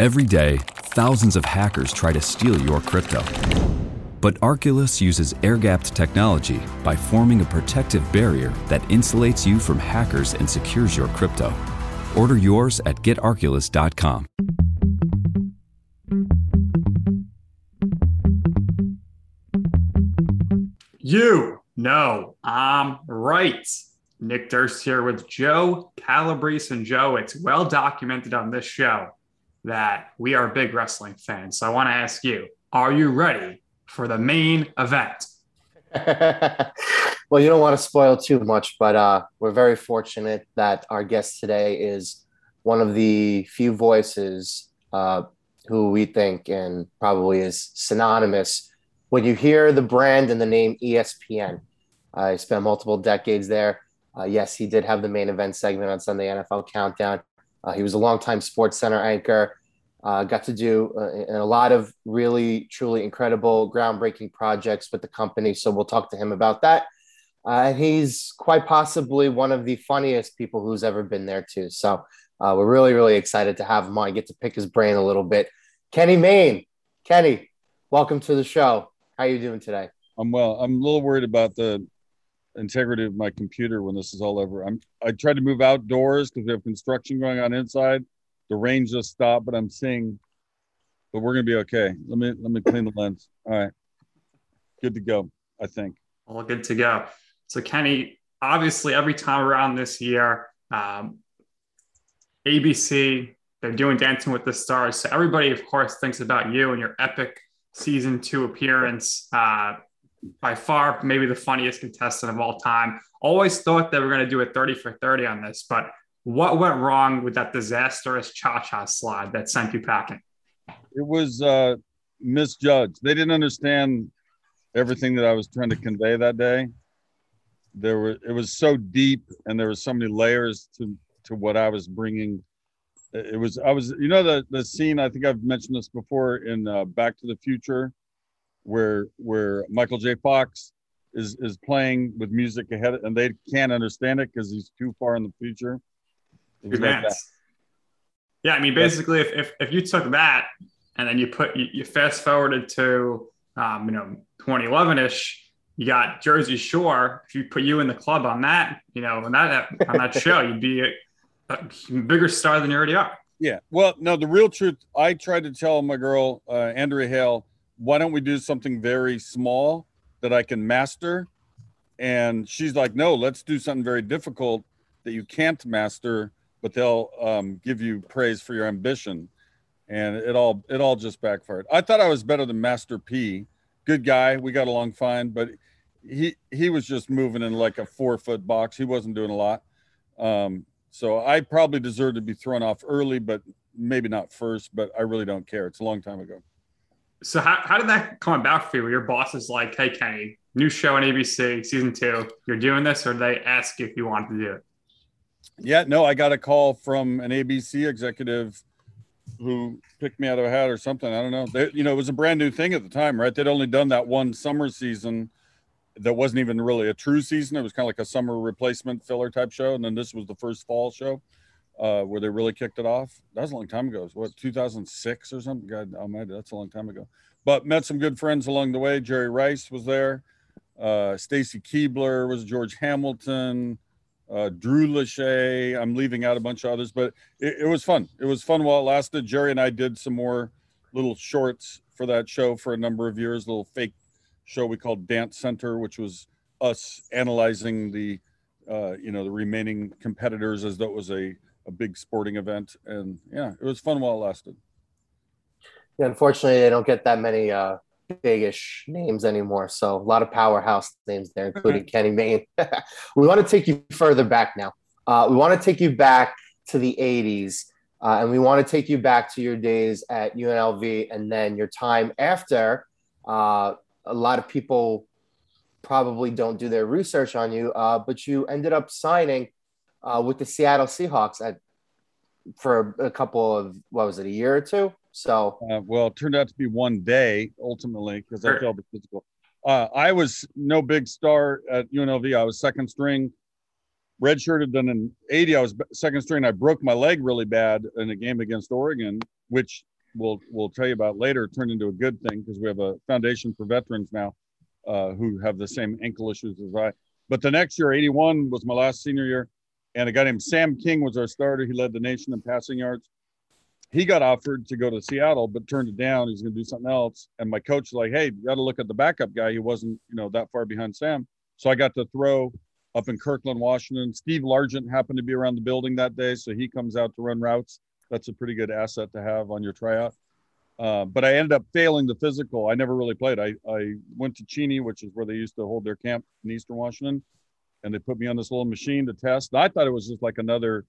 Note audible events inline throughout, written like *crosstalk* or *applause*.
Every day, thousands of hackers try to steal your crypto. But Arculus uses air gapped technology by forming a protective barrier that insulates you from hackers and secures your crypto. Order yours at getarculus.com. You know I'm right. Nick Durst here with Joe Calabrese. And Joe, it's well documented on this show that we are big wrestling fans. So I want to ask you, are you ready for the main event? *laughs* well, you don't want to spoil too much, but uh, we're very fortunate that our guest today is one of the few voices uh, who we think and probably is synonymous when you hear the brand and the name ESPN. I spent multiple decades there. Uh, yes, he did have the main event segment on Sunday NFL Countdown. Uh, he was a longtime Sports Center anchor. Uh, got to do uh, a lot of really, truly incredible, groundbreaking projects with the company. So we'll talk to him about that. Uh, he's quite possibly one of the funniest people who's ever been there too. So uh, we're really, really excited to have him on. And get to pick his brain a little bit. Kenny Mayne, Kenny, welcome to the show. How are you doing today? I'm well. I'm a little worried about the integrity of my computer when this is all over. I'm I tried to move outdoors because we have construction going on inside. The rain just stopped, but I'm seeing, but we're gonna be okay. Let me let me clean the lens. All right, good to go. I think. All good to go. So Kenny, obviously, every time around this year, um, ABC they're doing Dancing with the Stars. So everybody, of course, thinks about you and your epic season two appearance. Uh, by far maybe the funniest contestant of all time. Always thought they were going to do a 30 for 30 on this, but what went wrong with that disastrous cha cha slide that sent you packing? It was uh, misjudged. They didn't understand everything that I was trying to convey that day. There were it was so deep, and there were so many layers to to what I was bringing. It was I was you know the the scene I think I've mentioned this before in uh, Back to the Future where where Michael J. Fox is is playing with music ahead, and they can't understand it because he's too far in the future. Like yeah, I mean, basically, if, if if you took that and then you put you, you fast forwarded to um, you know 2011 ish, you got Jersey Shore. If you put you in the club on that, you know, on that on that *laughs* show, you'd be a, a bigger star than you already are. Yeah. Well, no, the real truth. I tried to tell my girl uh, Andrea Hale why don't we do something very small that I can master? And she's like, no, let's do something very difficult that you can't master, but they'll um, give you praise for your ambition. And it all it all just backfired. I thought I was better than Master P. Good guy, we got along fine, but he he was just moving in like a four foot box. He wasn't doing a lot. Um, so I probably deserve to be thrown off early, but maybe not first. But I really don't care. It's a long time ago. So how, how did that come about for you? Your boss is like, "Hey, Kenny, new show on ABC, season two. You're doing this," or they ask if you wanted to do it? Yeah, no, I got a call from an ABC executive who picked me out of a hat or something. I don't know. They, you know, it was a brand new thing at the time, right? They'd only done that one summer season that wasn't even really a true season. It was kind of like a summer replacement filler type show, and then this was the first fall show uh, where they really kicked it off. That was a long time ago. It what 2006 or something. God Almighty, that's a long time ago. But met some good friends along the way. Jerry Rice was there. Uh, Stacy Keibler was George Hamilton. Uh, Drew Lachey. I'm leaving out a bunch of others, but it, it was fun. It was fun while it lasted. Jerry and I did some more little shorts for that show for a number of years. A little fake show we called Dance Center, which was us analyzing the, uh, you know, the remaining competitors as though it was a a big sporting event, and yeah, it was fun while it lasted. Yeah, unfortunately, they don't get that many uh, bigish names anymore. So a lot of powerhouse names there, including Kenny Mayne. *laughs* we want to take you further back now. Uh, we want to take you back to the '80s, uh, and we want to take you back to your days at UNLV, and then your time after. Uh, a lot of people probably don't do their research on you, uh, but you ended up signing uh, with the Seattle Seahawks at for a couple of what was it a year or two? So uh, well, it turned out to be one day ultimately because I felt the physical. Uh, I was no big star at UNLV. I was second string, redshirted. Then in '80, I was second string. I broke my leg really bad in a game against Oregon, which we'll we'll tell you about later turned into a good thing because we have a foundation for veterans now uh, who have the same ankle issues as I. But the next year, 81 was my last senior year, and a guy named Sam King was our starter. He led the nation in passing yards. He got offered to go to Seattle, but turned it down. He's going to do something else. And my coach was like, "Hey, you got to look at the backup guy. He wasn't, you know, that far behind Sam." So I got to throw up in Kirkland, Washington. Steve Largent happened to be around the building that day, so he comes out to run routes. That's a pretty good asset to have on your tryout. Uh, but I ended up failing the physical. I never really played. I, I went to Cheney, which is where they used to hold their camp in Eastern Washington, and they put me on this little machine to test. I thought it was just like another,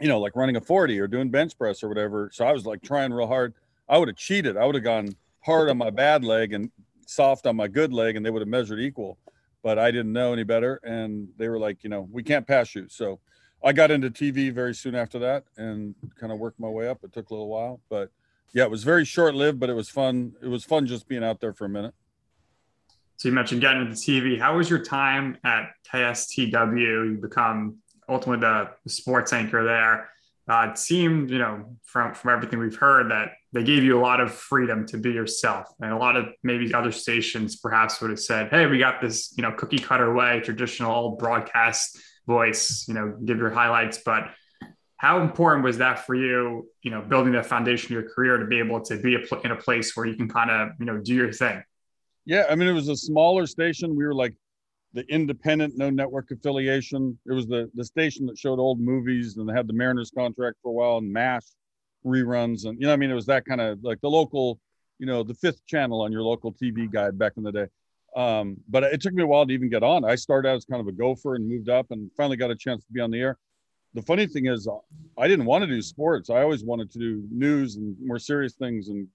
you know, like running a 40 or doing bench press or whatever. So I was like trying real hard. I would have cheated. I would have gone hard on my bad leg and soft on my good leg, and they would have measured equal. But I didn't know any better, and they were like, you know, we can't pass you. So I got into TV very soon after that and kind of worked my way up. It took a little while, but yeah, it was very short lived, but it was fun. It was fun just being out there for a minute. So you mentioned getting into TV. How was your time at KSTW? You become ultimately the, sports anchor there. Uh, it seemed, you know, from from everything we've heard, that they gave you a lot of freedom to be yourself, and a lot of maybe other stations perhaps would have said, "Hey, we got this, you know, cookie cutter way, traditional broadcast voice, you know, give your highlights." But how important was that for you you know building the foundation of your career to be able to be in a place where you can kind of you know do your thing yeah i mean it was a smaller station we were like the independent no network affiliation. It was the the station that showed old movies and they had the mariners contract for a while and mash reruns and you know i mean it was that kind of like the local you know the fifth channel on your local tv guide back in the day. Um, but it took me a while to even get on. I started out as kind of a gopher and moved up and finally got a chance to be on the air. The funny thing is i didn't want to do sports. I always wanted to do news and more serious things and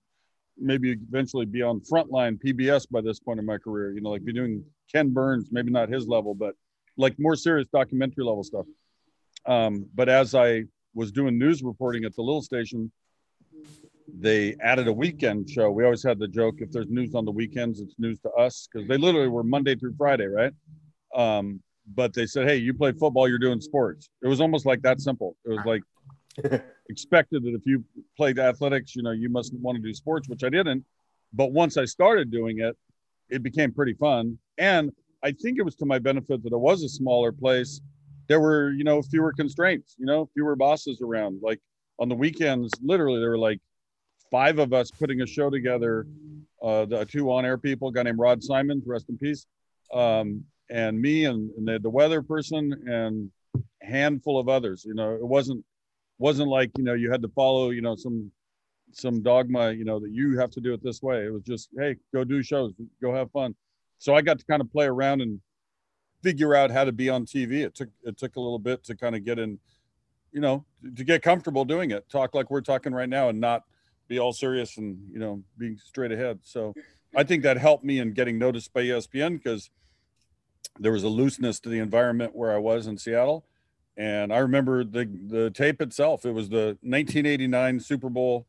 maybe eventually be on frontline pbs by this point in my career you know like be doing ken burns maybe not his level but like more serious documentary level stuff um, but as i was doing news reporting at the little station they added a weekend show we always had the joke if there's news on the weekends it's news to us because they literally were monday through friday right um, but they said, "Hey, you play football, you're doing sports." It was almost like that simple. It was like *laughs* expected that if you played athletics, you know, you must want to do sports, which I didn't. But once I started doing it, it became pretty fun, and I think it was to my benefit that it was a smaller place. There were, you know, fewer constraints, you know, fewer bosses around. Like on the weekends, literally, there were like five of us putting a show together. Uh, the two on-air people, a guy named Rod Simons, rest in peace, um, and me and, and the, the weather person and handful of others. You know, it wasn't wasn't like you know you had to follow you know some some dogma you know that you have to do it this way. It was just hey, go do shows, go have fun. So I got to kind of play around and figure out how to be on TV. It took it took a little bit to kind of get in, you know, to get comfortable doing it. Talk like we're talking right now and not be all serious and you know being straight ahead. So I think that helped me in getting noticed by ESPN because there was a looseness to the environment where I was in Seattle. And I remember the the tape itself. It was the 1989 Super Bowl,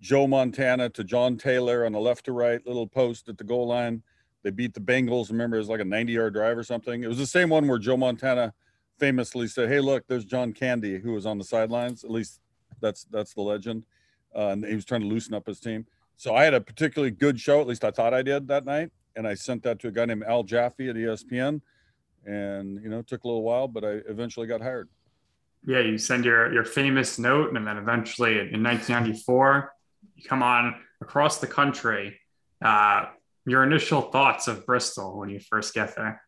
Joe Montana to John Taylor on the left to right little post at the goal line. They beat the Bengals. Remember, it was like a 90 yard drive or something. It was the same one where Joe Montana famously said, "Hey, look, there's John Candy who was on the sidelines." At least that's that's the legend. Uh, and he was trying to loosen up his team. So I had a particularly good show. At least I thought I did that night and I sent that to a guy named Al Jaffe at ESPN, and you know it took a little while, but I eventually got hired. Yeah, you send your your famous note, and then eventually in 1994, you come on across the country. Uh, your initial thoughts of Bristol when you first get there?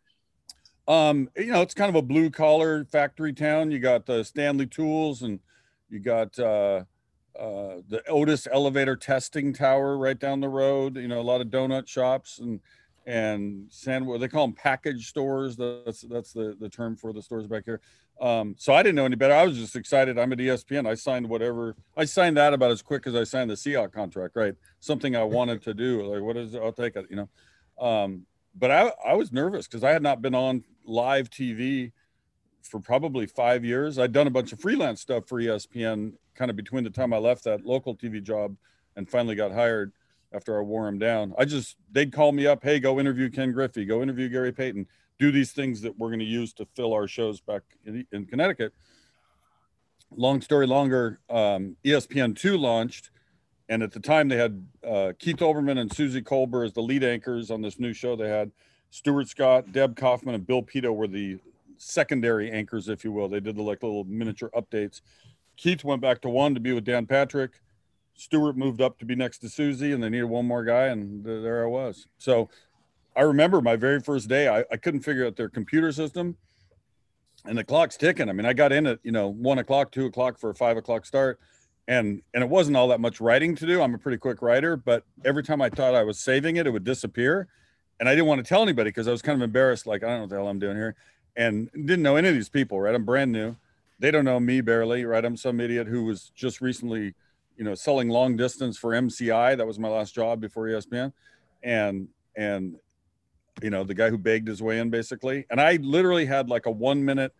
Um, you know, it's kind of a blue collar factory town. You got the Stanley Tools, and you got uh, uh, the Otis elevator testing tower right down the road. You know, a lot of donut shops and and sand. They call them package stores. That's that's the the term for the stores back here. Um, so I didn't know any better. I was just excited. I'm at ESPN. I signed whatever. I signed that about as quick as I signed the Seahawk contract. Right, something I *laughs* wanted to do. Like, what is it? I'll take it. You know. Um, but I I was nervous because I had not been on live TV for probably five years. I'd done a bunch of freelance stuff for ESPN kind of between the time I left that local TV job and finally got hired after I wore him down. I just, they'd call me up, hey, go interview Ken Griffey, go interview Gary Payton, do these things that we're going to use to fill our shows back in, in Connecticut. Long story longer, um, ESPN2 launched and at the time they had uh, Keith Olbermann and Suzy Kolber as the lead anchors on this new show. They had Stuart Scott, Deb Kaufman, and Bill Pidto were the secondary anchors, if you will. They did the like little miniature updates. Keith went back to one to be with Dan Patrick. Stuart moved up to be next to Suzy, and they needed one more guy, and there I was. So I remember my very first day. I, I couldn't figure out their computer system, and the clock's ticking. I mean, I got in at you know one o'clock, two o'clock for a five o'clock start and and it wasn't all that much writing to do i'm a pretty quick writer but every time i thought i was saving it it would disappear and i didn't want to tell anybody because i was kind of embarrassed like i don't know what the hell i'm doing here and didn't know any of these people right i'm brand new they don't know me barely right i'm some idiot who was just recently you know selling long distance for mci that was my last job before espn and and you know the guy who begged his way in basically and i literally had like a one minute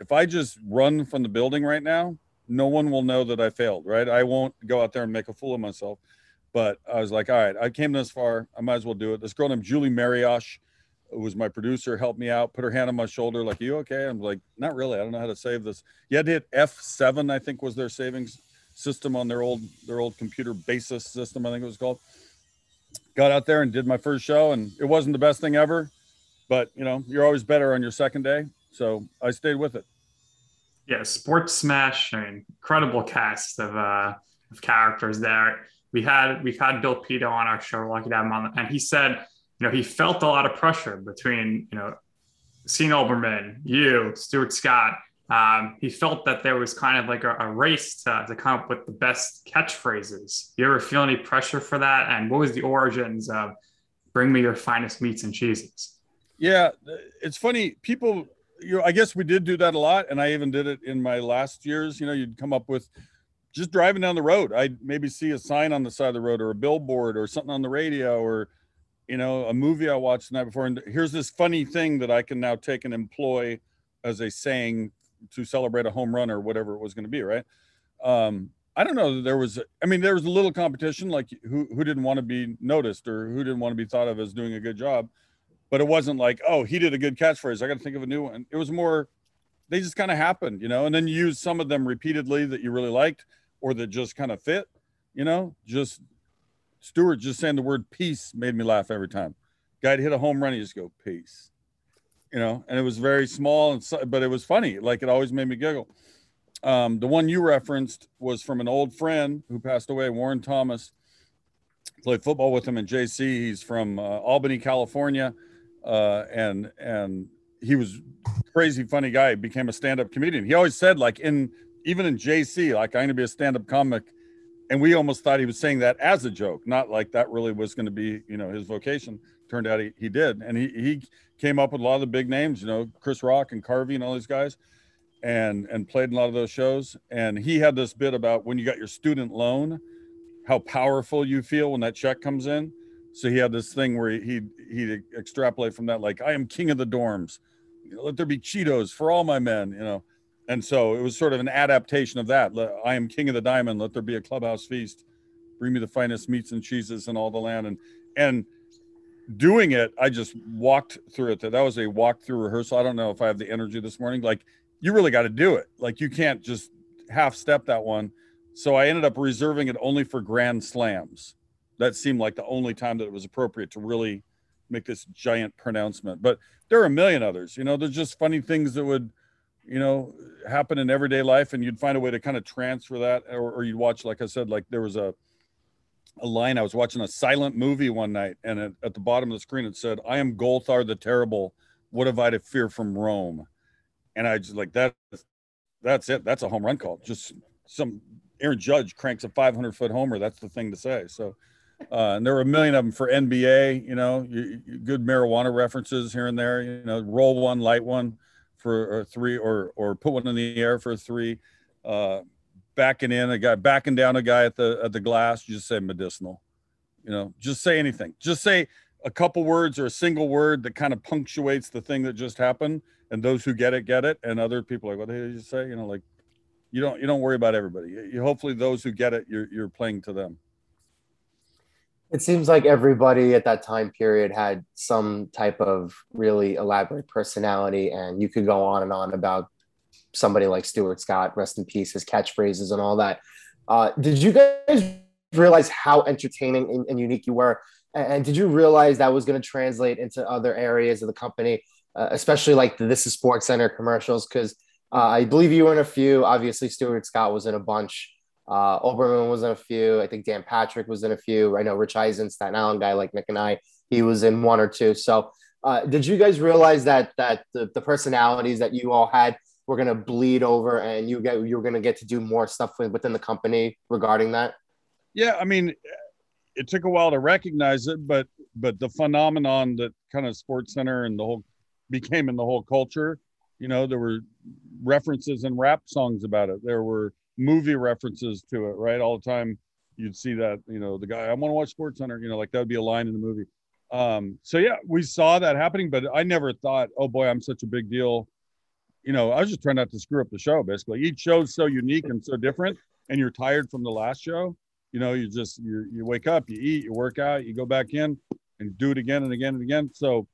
if i just run from the building right now no one will know that I failed, right? I won't go out there and make a fool of myself. But I was like, all right, I came this far. I might as well do it. This girl named Julie Mariosh, who was my producer, helped me out, put her hand on my shoulder, like, you okay? I'm like, not really. I don't know how to save this. You had to hit F7, I think was their savings system on their old their old computer BASYS system, I think it was called. Got out there and did my first show, and it wasn't the best thing ever, but you know, you're always better on your second day. So I stayed with it. Yeah, Sports Smash, I mean, incredible cast of uh, of characters there. We had we've had Bill Pidto on our show, lucky to have him on, and he said, you know, he felt a lot of pressure between, you know, Sean Olbermann, you, Stuart Scott. Um, he felt that there was kind of like a, a race to, to come up with the best catchphrases. You ever feel any pressure for that? And what was the origins of "Bring me your finest meats and cheeses"? Yeah, it's funny. People you know, I guess we did do that a lot, and I even did it in my last years. You know, you'd come up with just driving down the road. I'd maybe see a sign on the side of the road, or a billboard, or something on the radio, or you know, a movie I watched the night before. And here's this funny thing that I can now take and employ as a saying to celebrate a home run or whatever it was going to be. Right. Um, I don't know. There was, I mean, there was a little competition, like who who didn't want to be noticed or who didn't want to be thought of as doing a good job but it wasn't like, oh, he did a good catchphrase. I got to think of a new one. It was more, they just kind of happened, you know, and then you use some of them repeatedly that you really liked or that just kind of fit, you know, just Stuart just saying the word peace made me laugh every time. Guy'd hit a home run, he just go, peace, you know, and it was very small, and so, but it was funny. Like it always made me giggle. Um, the one you referenced was from an old friend who passed away, Warren Thomas. Played football with him in JC. He's from uh, Albany, California uh, and and he was crazy funny guy. He became a stand-up comedian. He always said like in even in JC, like I'm gonna be a stand-up comic, and we almost thought he was saying that as a joke, not like that really was to be you know his vocation. Turned out he, he did, and he he came up with a lot of the big names, you know, Chris Rock and Carvey and all these guys, and and played in a lot of those shows. And he had this bit about when you got your student loan, how powerful you feel when that check comes in so he had this thing where he he'd, extrapolate from that, like, I am king of the dorms. Let there be Cheetos for all my men, you know. And so it was sort of an adaptation of that. I am king of the diamond. Let there be a clubhouse feast. Bring me the finest meats and cheeses in all the land. And and doing it, I just walked through it. That was a walk through rehearsal. I don't know if I have the energy this morning. Like you really got to do it. Like you can't just half step that one. So I ended up reserving it only for grand slams that seemed like the only time that it was appropriate to really make this giant pronouncement. But there are a million others. You know, there's just funny things that would, you know, happen in everyday life, and you'd find a way to kind of transfer that, or, or you'd watch, like I said, like there was a a line. I was watching a silent movie one night, and at, at the bottom of the screen it said, "I am Golthar the Terrible. What have I to fear from Rome?" And I just like that. That's it. That's a home run call. Just some Aaron Judge cranks a 500 foot homer. That's the thing to say. So uh, and there were a million of them for NBA. You know, you, you, good marijuana references here and there. You know, roll one, light one for three, or or put one in the air for three. Uh, backing in a guy, backing down a guy at the at the glass. You just say medicinal. You know, just say anything. Just say a couple words or a single word that kind of punctuates the thing that just happened. And those who get it get it, and other people like, what did you say? You know, like you don't you don't worry about everybody. You, hopefully those who get it, you're you're playing to them. It seems like everybody at that time period had some type of really elaborate personality, and you could go on and on about somebody like Stuart Scott, rest in peace, his catchphrases and all that. Uh, did you guys realize how entertaining and, and unique you were? And, and, did you realize that was going to translate into other areas of the company, uh, especially like the This Is Sports Center commercials? Because uh, I believe you were in a few. Obviously, Stuart Scott was in a bunch. Uh, Olbermann was in a few. I think Dan Patrick was in a few. I know Rich Eisen, Staten Island guy like Nick and I, he was in one or two. So, uh, did you guys realize that that the, the personalities that you all had were to bleed over, and you get you're to get to do more stuff within the company regarding that? Yeah, I mean, it took a while to recognize it, but but the phenomenon that kind of Sports Center and the whole became in the whole culture, you know, there were references and rap songs about it. There were movie references to it, right? All the time you'd see that, you know, the guy, I want to watch Sports Center, you know, like that would be a line in the movie. Um, so yeah, we saw that happening, but I never thought, oh boy, I'm such a big deal. You know, I was just trying not to screw up the show basically. Each show's so unique and so different, and you're tired from the last show. You know, you just you you wake up, you eat, you work out, you go back in and do it again and again and again. So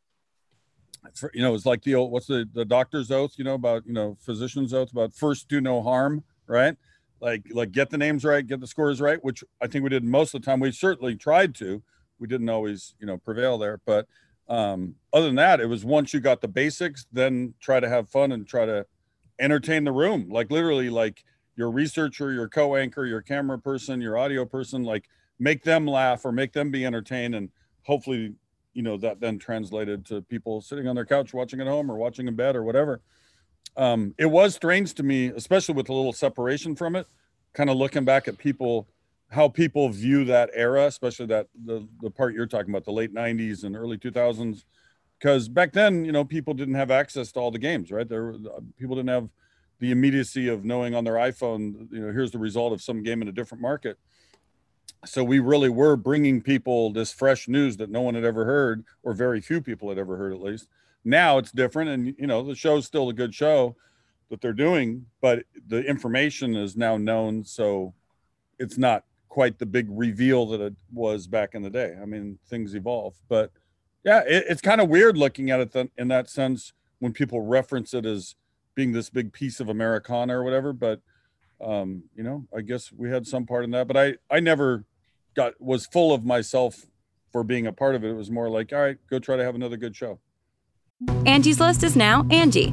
for, you know, it's like the old what's the the doctor's oath, you know, about you know, physician's oath about first do no harm, right? like like get the names right, get the scores right, which I think we did most of the time. We certainly tried to. We didn't always, you know, prevail there. But um, other than that, it was once you got the basics, then try to have fun and try to entertain the room. Like literally, like your researcher, your co-anchor, your camera person, your audio person, like make them laugh or make them be entertained, and hopefully, you know, that then translated to people sitting on their couch watching at home or watching in bed or whatever um, it was strange to me, especially with a little separation from it, kind of looking back at people, how people view that era, especially that the, the part you're talking about, the late 90s and early 2000s. Because back then, you know, people didn't have access to all the games, right? There, uh, people didn't have the immediacy of knowing on their iPhone, you know, here's the result of some game in a different market. So we really were bringing people this fresh news that no one had ever heard, or very few people had ever heard, at least now it's different and you know the show's still a good show that they're doing but the information is now known so it's not quite the big reveal that it was back in the day. I mean things evolve but yeah it, it's kind of weird looking at it th- in that sense when people reference it as being this big piece of americana or whatever but um you know i guess we had some part in that but i i never got was full of myself for being a part of it. It was more like all right go try to have another good show. Angie's List is now Angie,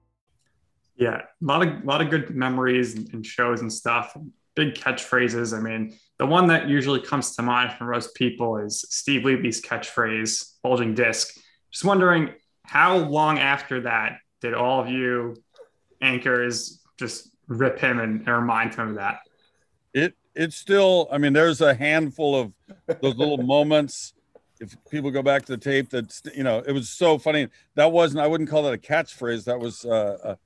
Yeah, a lot of a lot of good memories and shows and stuff. Big catchphrases. I mean, the one that usually comes to mind for most people is Steve Levy's catchphrase, "bulging disc." Just wondering, how long after that did all of you anchors just rip him and, remind him of that? It it's still. I mean, there's a handful of those little *laughs* moments. If people go back to the tape, that you know, it was so funny. That wasn't. I wouldn't call that a catchphrase. That was. Uh, a,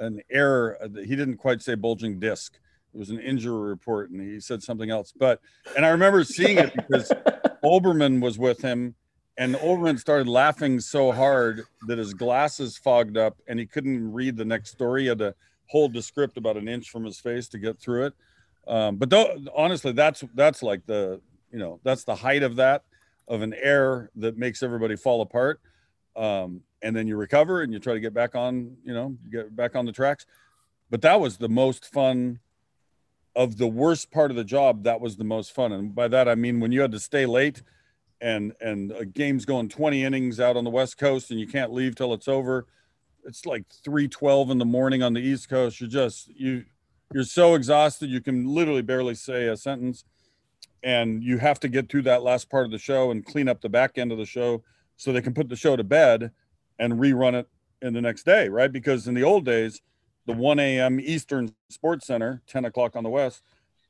an error. Uh, he didn't quite say bulging disc. It was an injury report, and he said something else. But and I remember seeing it because *laughs* Olbermann was with him, and Olbermann started laughing so hard that his glasses fogged up, and he couldn't read the next story. He had to hold the script about an inch from his face to get through it. Um, but though, honestly, that's that's like the you know that's the height of that of an error that makes everybody fall apart. Um, and then you recover and you try to get back on, you know, get back on the tracks. But that was the most fun of the worst part of the job. That was the most fun. And by that, I mean, when you had to stay late and, and a game's going 20 innings out on the West coast and you can't leave till it's over. It's like 312 in the morning on the East coast. You're just, you, you're so exhausted. You can literally barely say a sentence and you have to get through that last part of the show and clean up the back end of the show so they can put the show to bed and rerun it in the next day, right? Because in the old days, the 1 a.m. Eastern Sports Center, 10 o'clock on the West,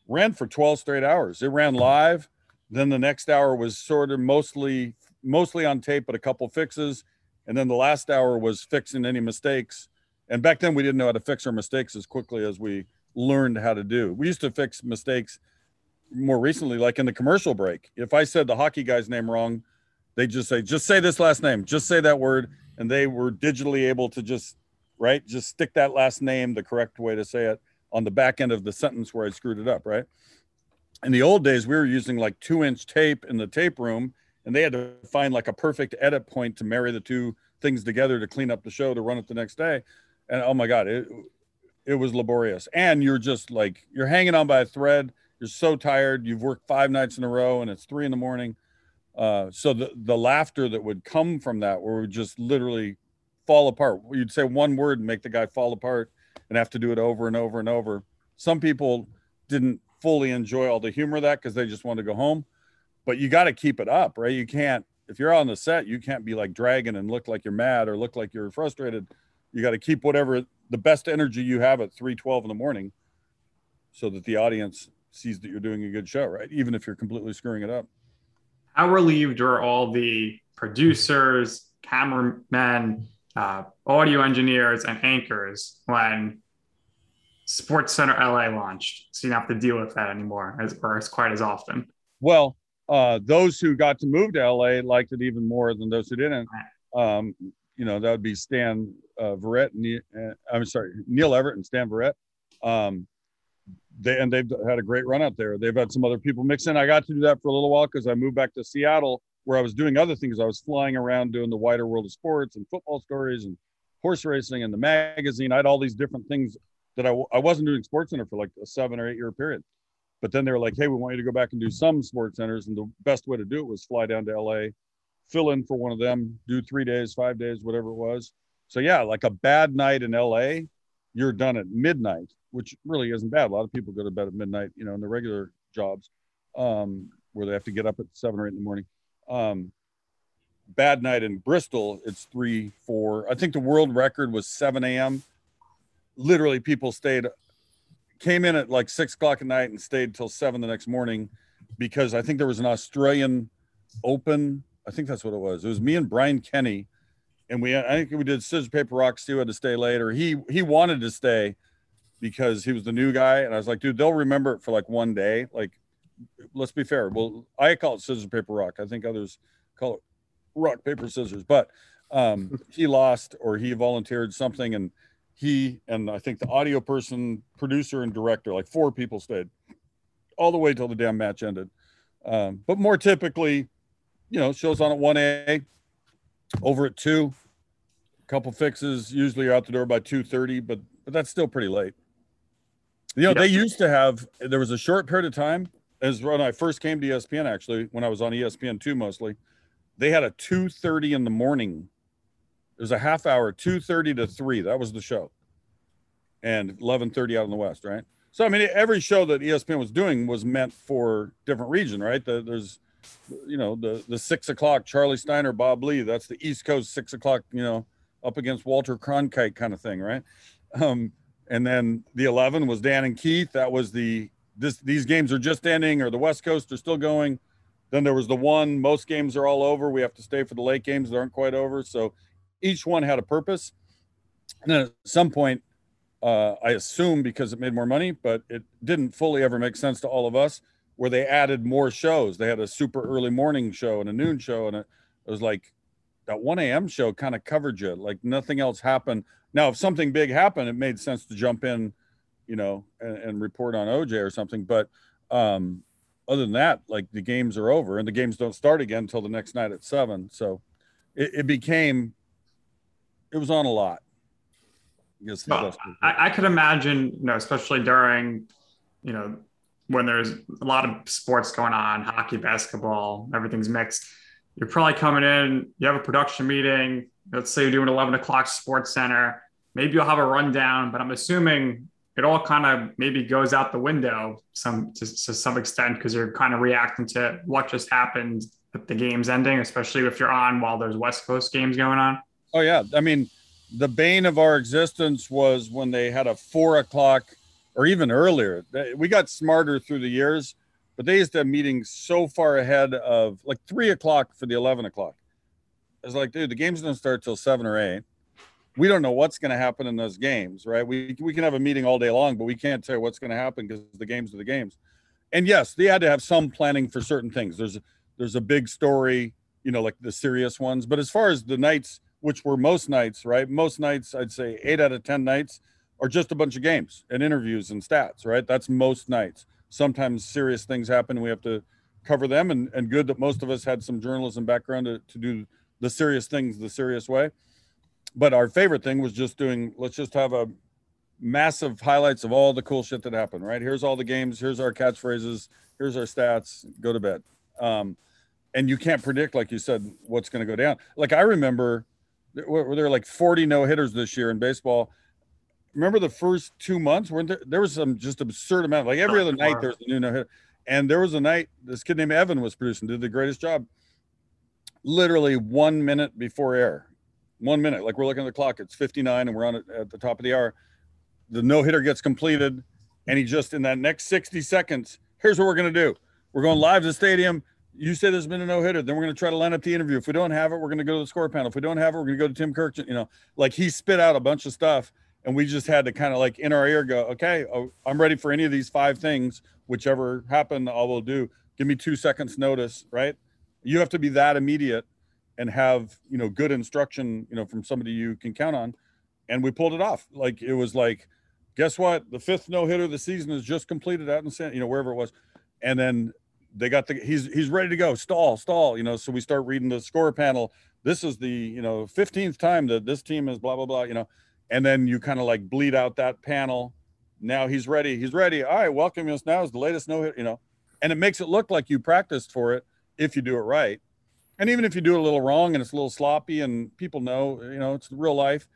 ran for 12 straight hours. It ran live. Then the next hour was sort of mostly mostly on tape, but a couple fixes. And then the last hour was fixing any mistakes. And back then we didn't know how to fix our mistakes as quickly as we learned how to do. We used to fix mistakes more recently, like in the commercial break. If I said the hockey guy's name wrong, they just say, just say this last name, just say that word. And they were digitally able to just, right, just stick that last name the correct way to say it on the back end of the sentence where I screwed it up, right? In the old days, we were using like two inch tape in the tape room, and they had to find like a perfect edit point to marry the two things together to clean up the show to run it the next day. And oh my God, it, it was laborious. And you're just like, you're hanging on by a thread. You're so tired. You've worked five nights in a row and it's three in the morning uh, so the the laughter that would come from that, where we just literally fall apart. You'd say one word and make the guy fall apart, and have to do it over and over and over. Some people didn't fully enjoy all the humor of that because they just wanted to go home. But you got to keep it up, right? You can't if you're on the set, you can't be like dragging and look like you're mad or look like you're frustrated. You got to keep whatever the best energy you have at 3:12 in the morning, so that the audience sees that you're doing a good show, right? Even if you're completely screwing it up how relieved are all the producers, cameramen, uh, audio engineers, and anchors when Sports Center LA launched? So you don't have to deal with that anymore, as or as quite as often. Well, uh, those who got to move to LA liked it even more than those who didn't. Um, you know, that would be Stan uh, Verrett, and, uh, I'm sorry, Neil Everett and Stan Verrett. Um, they and they've had a great run out there. They've had some other people mix in. I got to do that for a little while because I moved back to Seattle where I was doing other things. I was flying around doing the wider world of sports and football stories and horse racing and the magazine. I had all these different things that I, I wasn't doing Sports Center for like a seven or eight year period. But then they were like, hey, we want you to go back and do some sports centers. And the best way to do it was fly down to LA, fill in for one of them, do three days, five days, whatever it was. So yeah, like a bad night in LA, you're done at midnight which really isn't bad. A lot of people go to bed at midnight, you know, in their regular jobs, um, where they have to get up at seven or eight in the morning. Um, bad night in Bristol, it's three, four. I think the world record was 7 a.m. Literally, people stayed, came in at like six o'clock at night and stayed till seven the next morning because I think there was an Australian Open. I think that's what it was. It was me and Brian Kenny, and we I think we did scissors paper rock. Stu had to stay later. He he wanted to stay, because he was the new guy. And I was like, dude, they'll remember it for like one day. Like, let's be fair. Well, I call it scissors, paper, rock. I think others call it rock, paper, scissors. But um, *laughs* he lost or he volunteered something. And he and I think the audio person, producer, and director, like four people stayed all the way till the damn match ended. Um, but more typically, you know, shows on at 1A, over at 2, a couple fixes, usually are out the door by 2.30, but but that's still pretty late. You know, they used to have. There was a short period of time as when I first came to ESPN. Actually, when I was on ESPN two mostly, they had a two thirty in the morning. It was a half hour, two thirty to three. That was the show, and eleven thirty out in the west, right? So I mean, every show that ESPN was doing was meant for different region, right? The, there's, you know, the the six o'clock Charlie Steiner, Bob Ley, That's the East Coast six o'clock. You know, up against Walter Cronkite kind of thing, right? Um, and then the 11 was Dan and Keith. That was the this these games are just ending or the West Coast are still going. Then there was the one most games are all over. We have to stay for the late games that aren't quite over. So each one had a purpose. And then at some point, uh, I assume because it made more money, but it didn't fully ever make sense to all of us, where they added more shows. They had a super early morning show and a noon show, and it, it was like that 1 a.m. show kind of covered you. Like nothing else happened. Now, if something big happened, it made sense to jump in, you know, and, and report on OJ or something. But um, other than that, like the games are over and the games don't start again until the next night at seven. So it, it became, it was on a lot. I, guess well, I, I could imagine, you know, especially during, you know, when there's a lot of sports going on, hockey, basketball, everything's mixed. You're probably coming in, you have a production meeting. Let's say you're doing 11 o'clock sports center maybe you'll have a rundown, but I'm assuming it all kind of maybe goes out the window some to, to some extent because you're kind of reacting to what just happened with the games ending, especially if you're on while there's West Coast games going on. Oh yeah, I mean, the bane of our existence was when they had a four o'clock or even earlier. We got smarter through the years, but they used to have meetings so far ahead of like three o'clock for the eleven o'clock. It's like, dude, the game's don't start till seven or eight. We don't know what's going to happen in those games, right? We we can have a meeting all day long, but we can't tell what's going to happen because the games are the games. And yes, they had to have some planning for certain things. There's there's a big story, you know, like the serious ones. But as far as the nights, which were most nights, right? Most nights, I'd say eight out of ten nights are just a bunch of games and interviews and stats, right? That's most nights. Sometimes serious things happen. We have to cover them, and, and good that most of us had some journalism background to, to do the serious things the serious way. But our favorite thing was just doing, let's just have a massive highlights of all the cool shit that happened, right? Here's all the games, here's our catchphrases, here's our stats, go to bed. Um, and you can't predict, like you said, what's going to go down. Like I remember, were there like 40 no hitters this year in baseball? Remember the first two months? Weren't there? There was some just absurd amount. Like every other night, there's a new no hitter. And there was a night this kid named Evan was producing, did the greatest job. Literally one minute before air, one minute. Like we're looking at the clock, it's 59, and we're on it at the top of the hour. The no hitter gets completed, and he just in that next 60 seconds, here's what we're gonna do. We're going live to the stadium you say there's been a no hitter, then we're going to try to line up the interview. If we don't have it, we're going to go to the score panel. If we don't have it, we're going to go to Tim Kirk. You know, like he spit out a bunch of stuff, and we just had to kind of like in our ear go, okay, oh, I'm ready for any of these five things, whichever happen, I will do. Give me two seconds notice, right? You have to be that immediate and have you know good instruction, you know, from somebody you can count on. And we pulled it off. Like it was like, guess what? The fifth no hitter of the season is just completed out in San, you know, wherever it was. And then they got the he's he's ready to go. Stall stall you know so we start reading the score panel. This is the you know 15th time that this team is blah blah blah you know. And then you kind of like bleed out that panel. Now he's ready. He's ready. All right welcome us. Now is the latest no hit you know. And it makes it look like you practiced for it if you do it right and even if you do it a little wrong and it's a little sloppy and people know you know it's real life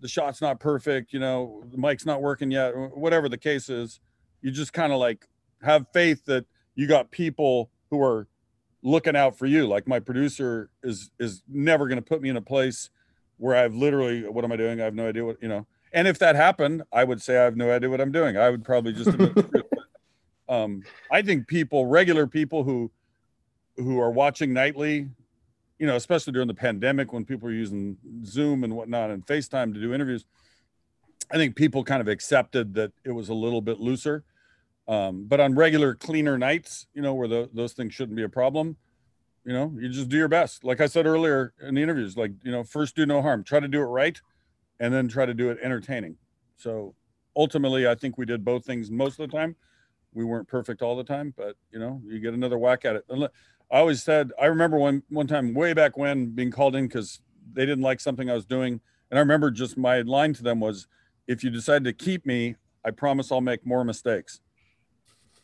the shot's not perfect you know the mic's not working yet whatever the case is you just kind of like have faith that you got people who are looking out for you. Like my producer is is never going to put me in a place where I've literally what am I doing? I have no idea what you know. And if that happened, I would say I have no idea what I'm doing. I would probably just. *laughs* um, I think people, regular people who who are watching nightly, you know, especially during the pandemic when people are using Zoom and whatnot and FaceTime to do interviews. I think people kind of accepted that it was a little bit looser um, but on regular cleaner nights, you know, where the, those things shouldn't be a problem, you know, you just do your best. Like I said earlier in the interviews, like, you know, first do no harm, try to do it right, and then try to do it entertaining. So ultimately, I think we did both things most of the time. We weren't perfect all the time, but you know, you get another whack at it. I always said, I remember one one time way back when being called in because they didn't like something I was doing, and I remember just my line to them was, "If you decide to keep me, I promise I'll make more mistakes."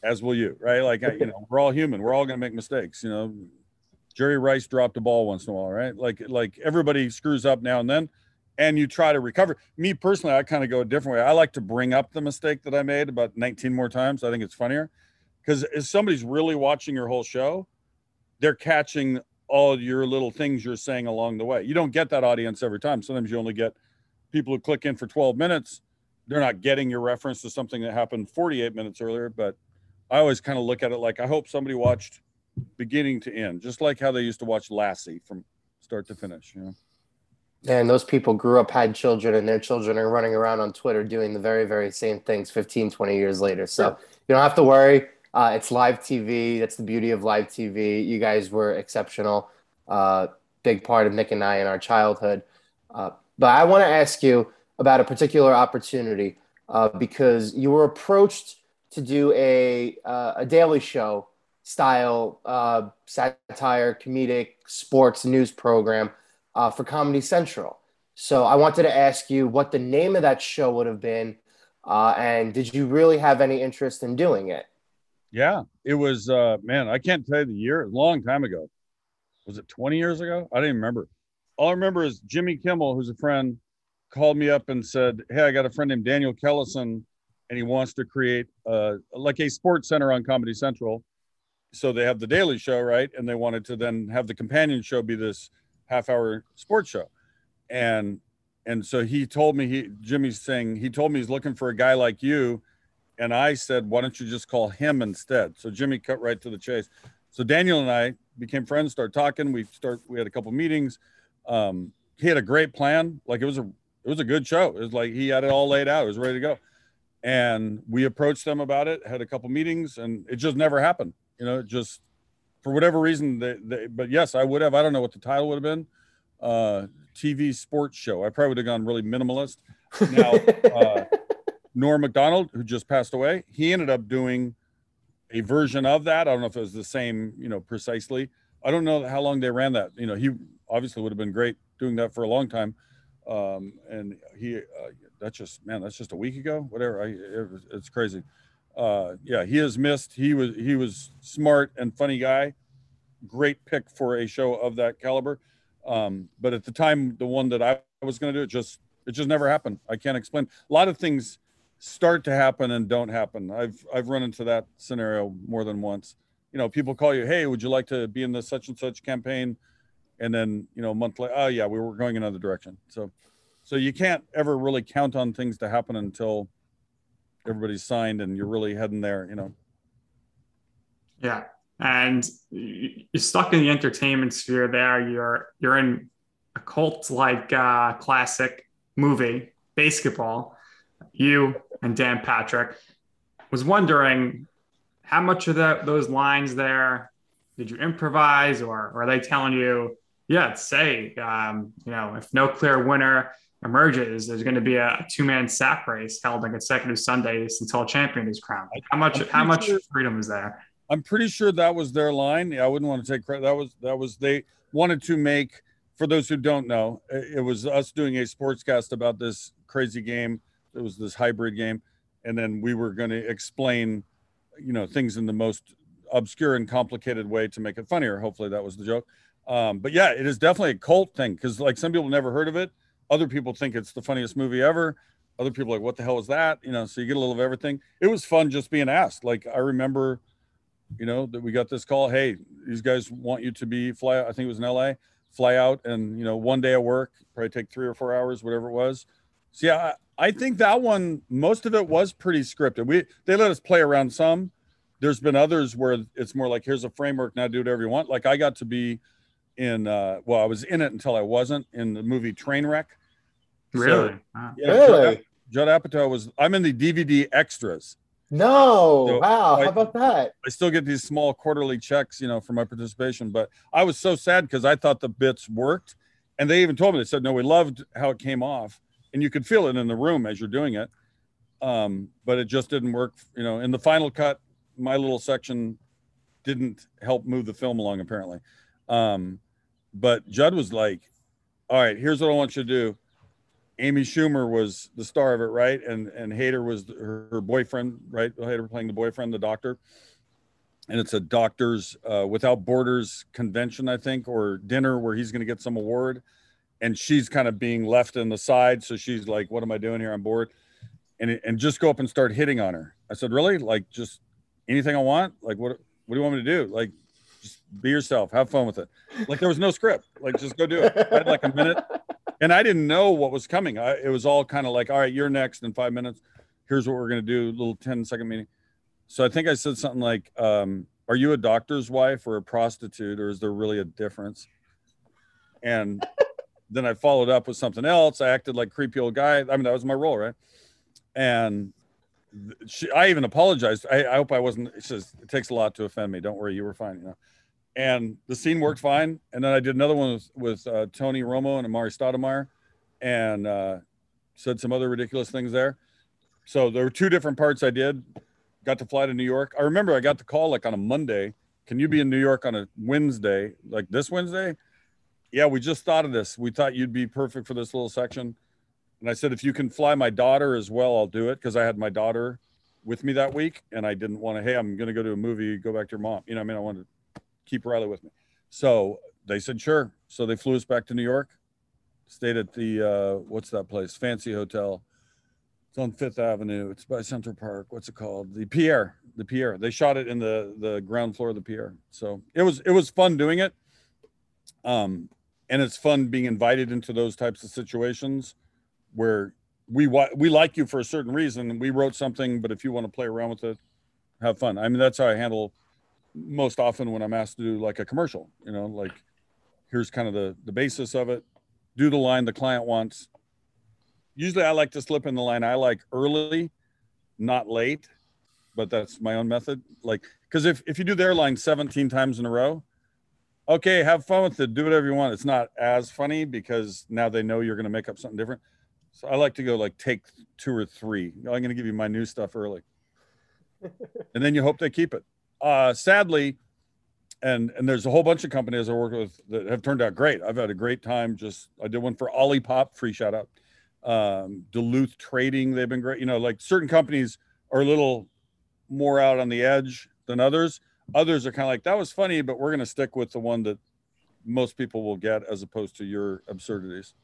as will you, right? Like, you know, we're all human. We're all going to make mistakes. You know, Jerry Rice dropped a ball once in a while, right? Like, like everybody screws up now and then, and you try to recover. Me personally, I kind of go a different way. I like to bring up the mistake that I made about 19 more times. I think it's funnier because if somebody's really watching your whole show, they're catching all your little things you're saying along the way. You don't get that audience every time. Sometimes you only get people who click in for 12 minutes. They're not getting your reference to something that happened 48 minutes earlier, but I always kind of look at it like I hope somebody watched beginning to end, just like how they used to watch Lassie from start to finish. You know. And those people grew up, had children, and their children are running around on Twitter doing the very, very same things 15, 20 years later. So you don't have to worry. Uh, it's live TV. That's the beauty of live TV. You guys were exceptional. Uh, big part of Nick and I in our childhood. Uh, but I want to ask you about a particular opportunity uh, because you were approached to do a uh, a daily show style uh, satire, comedic, sports news program for Comedy Central. So I wanted to ask you what the name of that show would have been, and did you really have any interest in doing it? Yeah, it was. Uh, man, I can't tell you the year. A long time ago. Was it 20 years ago? I don't even remember. All I remember is Jimmy Kimmel, who's a friend, called me up and said, "Hey, I got a friend named Daniel Kellison and he wants to create uh, like a sports center on Comedy Central. So they have the Daily Show, right? And they wanted to then have the companion show be this half hour sports show. And and so he told me he Jimmy's saying he told me he's looking for a guy like you. And I said, why don't you just call him instead? So Jimmy cut right to the chase. So Daniel and I became friends, started talking. We start we had a couple meetings. Um, he had a great plan. Like it was a it was a good show. It was like he had it all laid out. It was ready to go. And we approached them about it, had a couple meetings, and it just never happened. You know, just for whatever reason, they, they, but yes, I would have. I don't know what the title would have been. Uh, TV sports show. I probably would have gone really minimalist. Now, *laughs* uh, Norm Macdonald, who just passed away, he ended up doing a version of that. I don't know if it was the same, you know, precisely. I don't know how long they ran that. You know, he obviously would have been great doing that for a long time. Um, and he, uh, that's just man, that's just a week ago. Whatever, I, it, it's crazy. Uh, yeah, he has missed. He was he was smart and funny guy. Great pick for a show of that caliber. Um, but at the time, the one that I was going to do, it just it just never happened. I can't explain. A lot of things start to happen and don't happen. I've I've run into that scenario more than once. You know, people call you, hey, would you like to be in the such and such campaign? And then you know, a month later, oh yeah, we were going another direction. So, so you can't ever really count on things to happen until everybody's signed and you're really heading there. You know. Yeah, and you're stuck in the entertainment sphere. There, you're you're in a cult like uh, classic movie, BASEketball you and Dan Patrick. Was wondering how much of that those lines there did you improvise, or, or are they telling you, yeah, say, um, you know, if no clear winner emerges, there's going to be a, two man sack race held on consecutive Sundays until a champion is crowned. How much how much sure, freedom is there? I'm pretty sure that was their line. Yeah, I wouldn't want to take credit. That was that was they wanted to make. For those who don't know, it was us doing a sportscast about this crazy game it was this hybrid game, and then we were going to explain, you know, things in the most obscure and complicated way to make it funnier. Hopefully, that was the joke. Um, but yeah, it is definitely a cult thing because like some people never heard of it. Other people think it's the funniest movie ever. Other people like, what the hell is that? You know, so you get a little of everything. It was fun just being asked. Like I remember, you know, that we got this call. Hey, these guys want you to be fly. I think it was in LA. Fly out and you know, one day of work, probably take three or four hours, whatever it was. So yeah, I think that one, most of it was pretty scripted. We they let us play around some. There's been others where it's more like here's a framework, now do whatever you want. Like I got to be in uh well, I was in it until I wasn't in the movie Trainwreck. Really? So, wow. yeah, really? Judd, Judd Apatow was I'm in the DVD extras. No, so wow, I, how about that? I still get these small quarterly checks, you know, for my participation, but I was so sad because I thought the bits worked. And they even told me, they said, no, we loved how it came off and you could feel it in the room as you're doing it. Um, but it just didn't work. You know, in the final cut, my little section didn't help move the film along apparently. Um, but Judd was like, "All right, here's what I want you to do." Amy Schumer was the star of it, right? And and Hader was her, her boyfriend, right? Hader playing the boyfriend, the doctor. And it's a doctors uh, without borders convention, I think, or dinner where he's going to get some award and she's kind of being left in the side. So she's like, "What am I doing here? on board?" and and just go up and start hitting on her. I said, "Really? Like just anything I want? Like what? What do you want me to do? Like just be yourself, have fun with it." Like there was no script. Like just go do it. I had like a minute, and I didn't know what was coming. I, it was all kind of like, "All right, you're next in five minutes. Here's what we're gonna do." Little 10 second meeting. So I think I said something like, um, "Are you a doctor's wife or a prostitute, or is there really a difference?" And then I followed up with something else. I acted like creepy old guy. I mean, that was my role, right? And she, I even apologized. I, I hope I wasn't. It says it takes a lot to offend me. Don't worry, you were fine. You know. And the scene worked fine. And then I did another one with, with uh, Tony Romo and Amar'e Stoudemire, and uh, said some other ridiculous things there. So there were two different parts I did. Got to fly to New York. I remember I got the call like on a Monday. Can you be in New York on a Wednesday, like this Wednesday? Yeah, we just thought of this. We thought you'd be perfect for this little section. And I said, if you can fly my daughter as well, I'll do it because I had my daughter with me that week and I didn't want to, hey, I'm going to go to a movie, go back to your mom. You know, I mean, I wanted to keep Riley with me. So they said, sure. So they flew us back to New York, stayed at the, uh, what's that place? Fancy Hotel. It's on Fifth Avenue. It's by Central Park. What's it called? The Pierre. The Pierre. They shot it in the the ground floor of the Pierre. So it was it was fun doing it. Um, and it's fun being invited into those types of situations where we we like you for a certain reason. We wrote something, but if you want to play around with it, have fun. I mean, that's how I handle most often when I'm asked to do like a commercial. You know, like here's kind of the the basis of it. Do the line the client wants. Usually, I like to slip in the line I like early, not late, but that's my own method. Like, because if if you do their line 17 times in a row, okay, have fun with it. Do whatever you want. It's not as funny because now they know you're going to make up something different. So I like to go like take two or three. I'm going to give you my new stuff early, *laughs* and then you hope they keep it. Uh, sadly, and and there's a whole bunch of companies I work with that have turned out great. I've had a great time. Just I did one for Olipop, free shout out. Um, Duluth Trading, they've been great. You know, like certain companies are a little more out on the edge than others. Others are kind of like that was funny, but we're going to stick with the one that most people will get as opposed to your absurdities.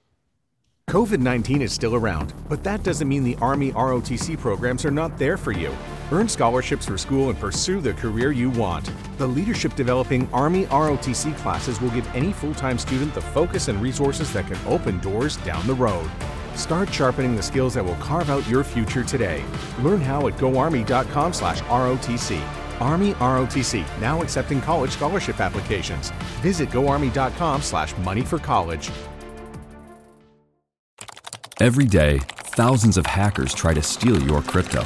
COVID 19 is still around, but that doesn't mean the Army ROTC programs are not there for you. Earn scholarships for school and pursue the career you want. The Leadership Developing Army ROTC classes will give any full time student the focus and resources that can open doors down the road. Start sharpening the skills that will carve out your future today. Learn how at goarmy.com slash ROTC. Army ROTC, now accepting college scholarship applications. Visit goarmy.com slash money for college. Every day, thousands of hackers try to steal your crypto.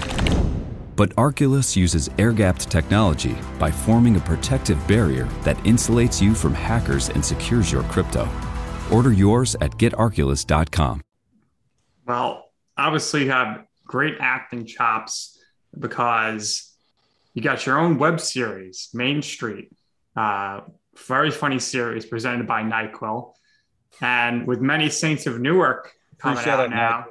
But Arculus uses air gapped technology by forming a protective barrier that insulates you from hackers and secures your crypto. Order yours at getarculus.com. Well, obviously, you have great acting chops because you got your own web series, Mayne Street. Uh, very funny series presented by NyQuil. And with many Saints of Newark coming Appreciate out now.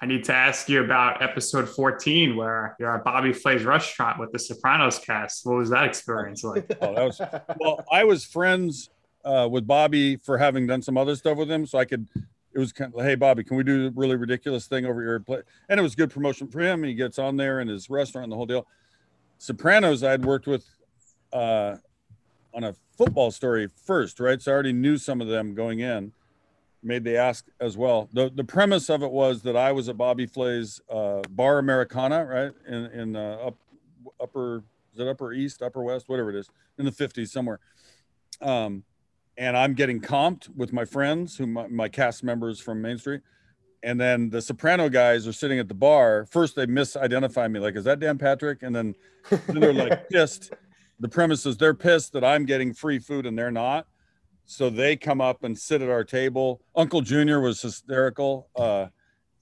I need to ask you about episode 14, where you're at Bobby Flay's restaurant with the Sopranos cast. What was that experience like? *laughs* oh, that was well. I was friends uh, with Bobby for having done some other stuff with him, so I could. It was kind of, hey Bobby, can we do a really ridiculous thing over here? And it was good promotion for him. He gets on there in his restaurant and the whole deal. Sopranos, I'd worked with uh, on a football story first, right? So I already knew some of them going in made the ask as well. The the premise of it was that I was at Bobby Flay's uh, Bar Americain, right in in uh, up upper is it upper east, upper west, whatever it is, in the fifties somewhere. Um, and I'm getting comped with my friends, who my, my cast members from Mayne Street, and then the Soprano guys are sitting at the bar. First, they misidentify me, like, "Is that Dan Patrick?" And then, then they're like *laughs* pissed. The premise is they're pissed that I'm getting free food and they're not so they come up and sit at our table. Uncle Junior was hysterical. Uh,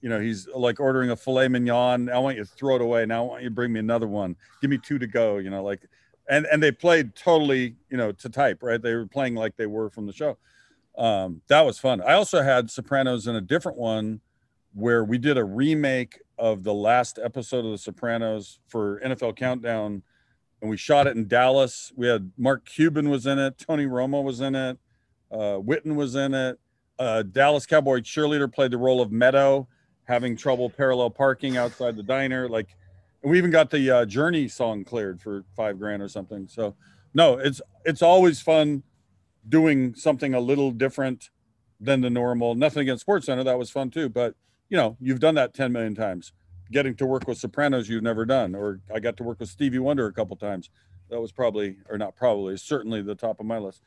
you know, he's like ordering a filet mignon. I want you to throw it away. Now I want you to bring me another one. Give me two to go. You know, like, and and they played totally, you know, to type. Right? They were playing like they were from the show. Um, that was fun. I also had Sopranos in a different one where we did a remake of the last episode of The Sopranos for NFL Countdown, and we shot it in Dallas. We had Mark Cuban was in it, Tony Romo was in it, uh, Witten was in it. Uh, Dallas Cowboy cheerleader played the role of Meadow, having trouble parallel parking outside the diner. Like, we even got the uh, Journey song cleared for five grand or something. So, no, it's it's always fun doing something a little different than the normal. Nothing against Sports Center, that was fun too. But you know, you've done that ten million times. Getting to work with Sopranos, you've never done, or I got to work with Stevie Wonder a couple times. That was probably, or not probably, certainly the top of my list.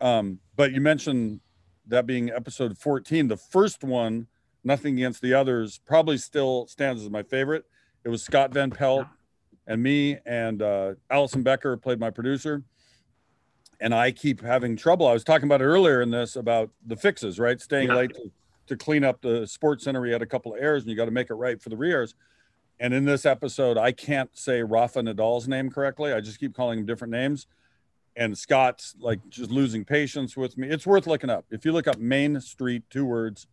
Um, but you mentioned that being episode 14, the first one, nothing against the others, probably still stands as my favorite. It was Scott Van Pelt and me, and uh, Allison Becker played my producer. And I keep having trouble. I was talking about it earlier in this about the fixes, right? Staying yeah. late to, to, clean up the sports center. We had a couple of errors, and you got to make it right for the re-airs. And in this episode, I can't say Rafa Nadal's name correctly. I just keep calling him different names and Scott's like just losing patience with me. It's worth looking up. If you look up Mayne Street, two words,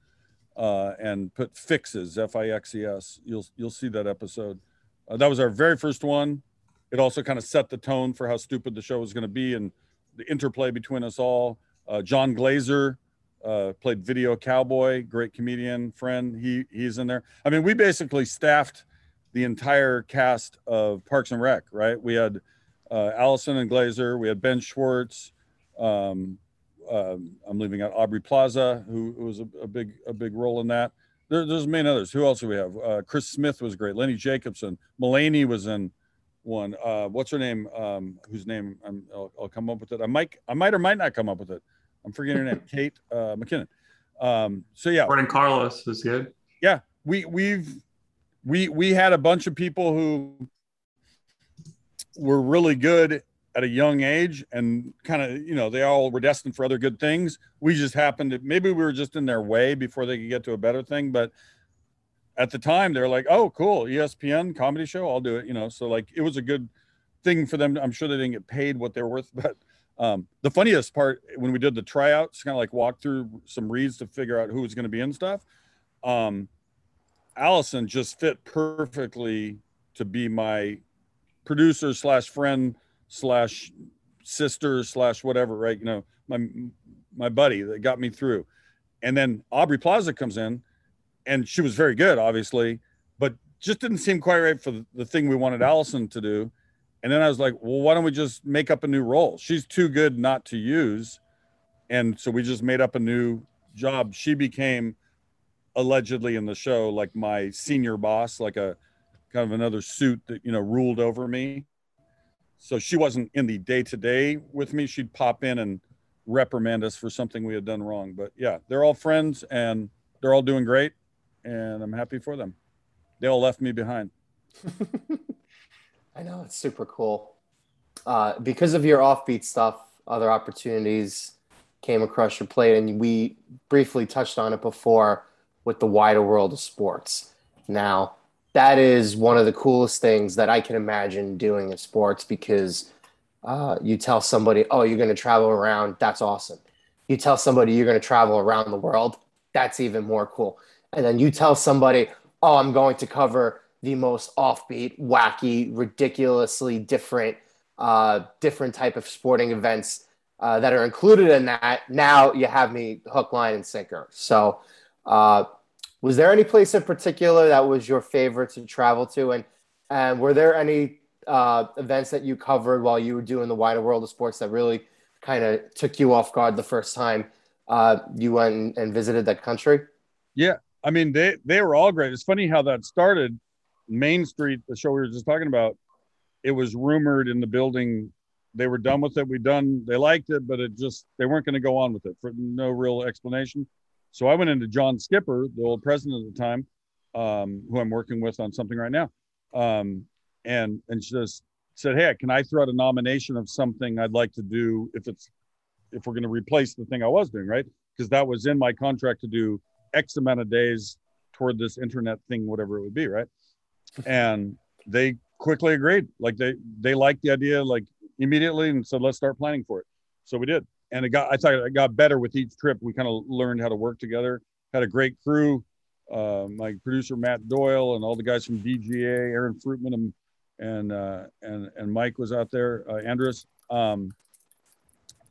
uh, and put fixes, F I X E S, you'll you'll see that episode. Uh, that was our very first one. It also kind of set the tone for how stupid the show was going to be and the interplay between us all. Uh, Jon Glaser uh, played Video Cowboy, great comedian friend. He he's in there. I mean, we basically staffed the entire cast of Parks and Rec. Right? We had uh, Allison and Glaser. We had Ben Schwartz. Um, um, I'm leaving out Aubrey Plaza, who, who was a, a, big a big role in that. There, there's many others. Who else do we have? Uh, Chris Smith was great. Lenny Jacobson. Mulaney was in one. Uh, what's her name? Um, whose name i will I'll come up with it. I might I might or might not come up with it. I'm forgetting her name. *laughs* Kate uh, McKinnon. Um, so yeah, Gordon Carlos is good. Yeah, we we've we we had a bunch of people who were really good at a young age and kind of you know they all were destined for other good things we just happened to maybe we were just in their way before they could get to a better thing but at the time they're like oh cool espn comedy show i'll do it you know so like it was a good thing for them i'm sure they didn't get paid what they're worth *laughs* but um, the funniest part when we did the tryouts kind of like walk through some reads to figure out who was going to be in stuff um, allison just fit perfectly to be my producer slash friend slash sister slash whatever, right? You know, my my buddy that got me through. And then Aubrey Plaza comes in, and she was very good, obviously, but just didn't seem quite right for the thing we wanted Allison to do. And then I was like, well, why don't we just make up a new role? She's too good not to use. And so we just made up a new job. She became allegedly in the show like my senior boss, like a kind of another suit that, you know, ruled over me so she wasn't in the day to day with me. She'd pop in and reprimand us for something we had done wrong. But yeah, they're all friends and they're all doing great, and I'm happy for them. They all left me behind. *laughs* I know it's super cool. Uh, because of your offbeat stuff, other opportunities came across your plate, and we briefly touched on it before with the wider world of sports. Now, that is one of the coolest things that I can imagine doing in sports because uh, you tell somebody, oh, you're going to travel around. That's awesome. You tell somebody you're going to travel around the world. That's even more cool. And then you tell somebody, oh, I'm going to cover the most offbeat, wacky, ridiculously different, uh, different type of sporting events uh, that are included in that. Now you have me hook, line, and sinker. So, uh, was there any place in particular that was your favorite to travel to? And, and were there any uh, events that you covered while you were doing the wider world of sports that really kind of took you off guard the first time uh, you went and visited that country? Yeah. I mean, they, they were all great. It's funny how that started. Mayne Street, the show we were just talking about, it was rumored in the building they were done with it. We done, they liked it, but it just, they weren't going to go on with it for no real explanation. So I went into John Skipper, the old president at the time, um, who I'm working with on something right now, um, and and just said, "Hey, can I throw out a nomination of something I'd like to do if it's if we're going to replace the thing I was doing, right? Because that was in my contract to do X amount of days toward this internet thing, whatever it would be, right? And they quickly agreed. Like they they liked the idea like immediately and said, "Let's start planning for it." So we did and it got I thought it got better with each trip. We kind of learned how to work together. Had a great crew. Uh, my producer Matt Doyle and all the guys from DGA, Aaron Fruitman and and uh, and and Mike was out there. Uh, Andrus. Um,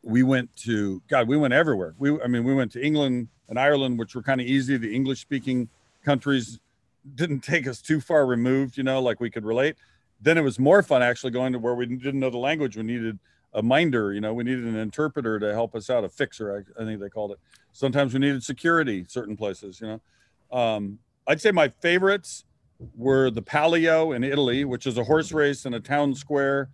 we went to God. We went everywhere. We I mean we went to England and Ireland, which were kind of easy. The English speaking countries didn't take us too far removed. You know, like we could relate. Then it was more fun actually going to where we didn't know the language. We needed a minder. You know, we needed an interpreter to help us out, a fixer, I, I think they called it. Sometimes we needed security, certain places. You know, um, I'd say my favorites were the Palio in Italy, which is a horse race in a town square.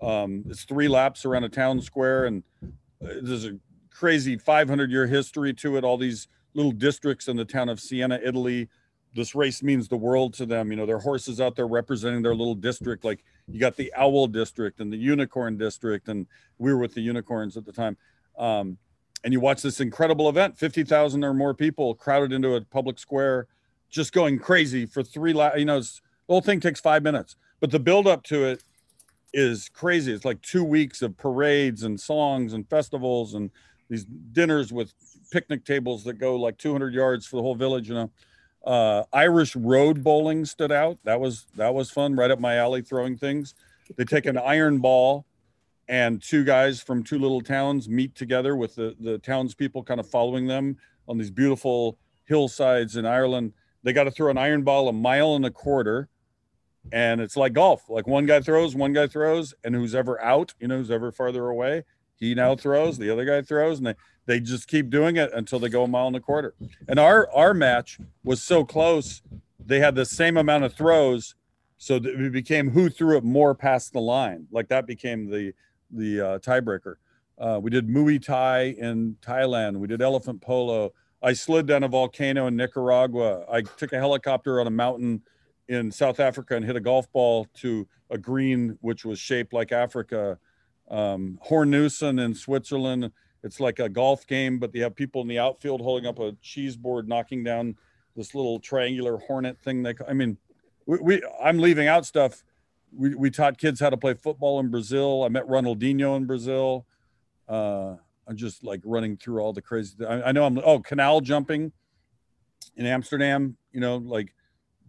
Um, it's three laps around a town square, and uh, there's a crazy 500 year history to it. All these little districts in the town of Siena, Italy, this race means the world to them. You know, their horses out there representing their little district. Like you got the owl district and the unicorn district, and we were with the unicorns at the time. Um, and you watch this incredible event, 50,000 or more people crowded into a public square, just going crazy for three, la- you know, the whole thing takes five minutes, but the build up to it is crazy. It's like two weeks of parades and songs and festivals and these dinners with picnic tables that go like 200 yards for the whole village, you know. Uh, Irish road bowling stood out. That was that was fun, right up my alley. Throwing things. They take an iron ball, and two guys from two little towns meet together with the the townspeople kind of following them on these beautiful hillsides in Ireland. They got to throw an iron ball a mile and a quarter, and it's like golf. Like one guy throws, one guy throws, and who's ever out, you know, who's ever farther away, he now throws. The other guy throws, and they they just keep doing it until they go a mile and a quarter. And our our match was so close, they had the same amount of throws, so it became who threw it more past the line. Like that became the the uh, tiebreaker. Uh, we did Muay Thai in Thailand. We did elephant polo. I slid down a volcano in Nicaragua. I took a helicopter on a mountain in South Africa and hit a golf ball to a green which was shaped like Africa. Um, Hornussen in Switzerland. It's like a golf game, but they have people in the outfield holding up a cheese board, knocking down this little triangular hornet thing. They, I mean, we, we I'm leaving out stuff we, we taught kids how to play football in Brazil. I met Ronaldinho in Brazil. Uh, I'm just like running through all the crazy. I, I know I'm oh canal jumping in Amsterdam. You know, like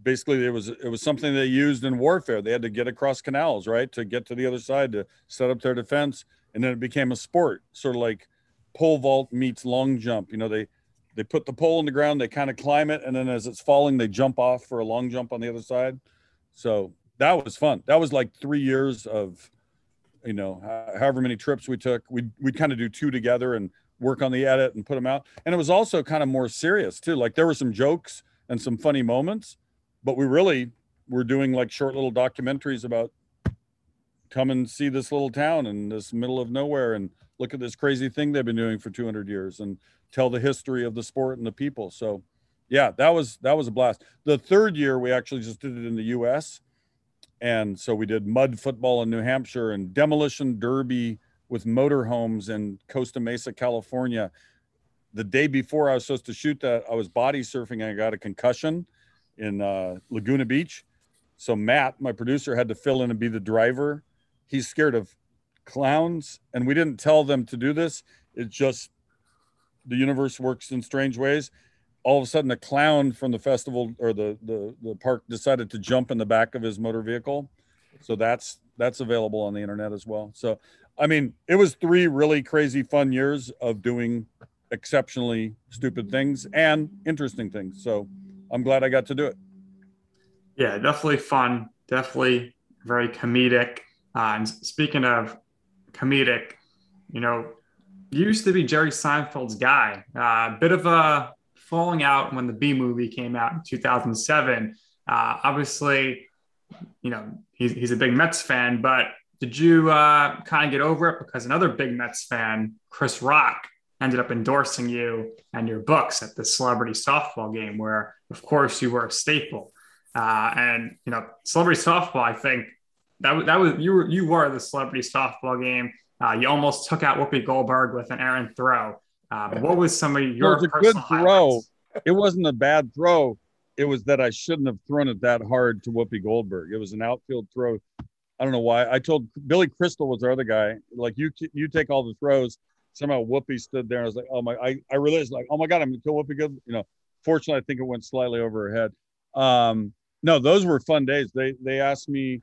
basically it was it was something they used in warfare. They had to get across canals, right, to get to the other side to set up their defense, and then it became a sport, sort of like pole vault meets long jump. You know, they they put the pole in the ground, they kind of climb it, and then as it's falling, they jump off for a long jump on the other side. So that was fun. That was like three years of, you know, however many trips we took. We'd, we'd kind of do two together and work on the edit and put them out. And it was also kind of more serious too. Like there were some jokes and some funny moments, but we really were doing like short little documentaries about come and see this little town in this middle of nowhere and look at this crazy thing they've been doing for 200 years and tell the history of the sport and the people. So yeah, that was that was a blast. The third year we actually just did it in the US and so we did mud football in New Hampshire and demolition derby with motorhomes in Costa Mesa, California. The day before I was supposed to shoot that, I was body surfing and I got a concussion in uh, Laguna Beach. So Matt, my producer, had to fill in and be the driver. He's scared of clowns, and we didn't tell them to do this. it's just the universe works in strange ways. All of a sudden a clown from the festival or the, the the park decided to jump in the back of his motor vehicle. So that's that's available on the internet as well. So i mean it was three really crazy fun years of doing exceptionally stupid things and interesting things. So i'm glad i got to do it. Yeah definitely fun definitely very comedic. Uh, and speaking of comedic you know used to be jerry seinfeld's guy a uh, bit of a falling out when the Bee Movie came out in 2007. Uh, obviously, you know, he's, he's a big Mets fan, but did you uh, kind of get over it? Because another big Mets fan, Chris Rock, ended up endorsing you and your books at the celebrity softball game, where, of course, you were a staple. Uh, and, you know, celebrity softball, I think that, that was you were, you were the celebrity softball game. Uh, you almost took out Whoopi Goldberg with an errant throw. Um, what was some of your? It was a good throw. It wasn't a bad throw. It was that I shouldn't have thrown it that hard to Whoopi Goldberg. It was an outfield throw. I don't know why. I told Billy Crystal was our other guy. Like you, you take all the throws. Somehow Whoopi stood there. I was like, oh my! I, I realized like, oh my god, I'm gonna kill Whoopi Good. You know, fortunately, I think it went slightly over her head. Um, no, those were fun days. They they asked me.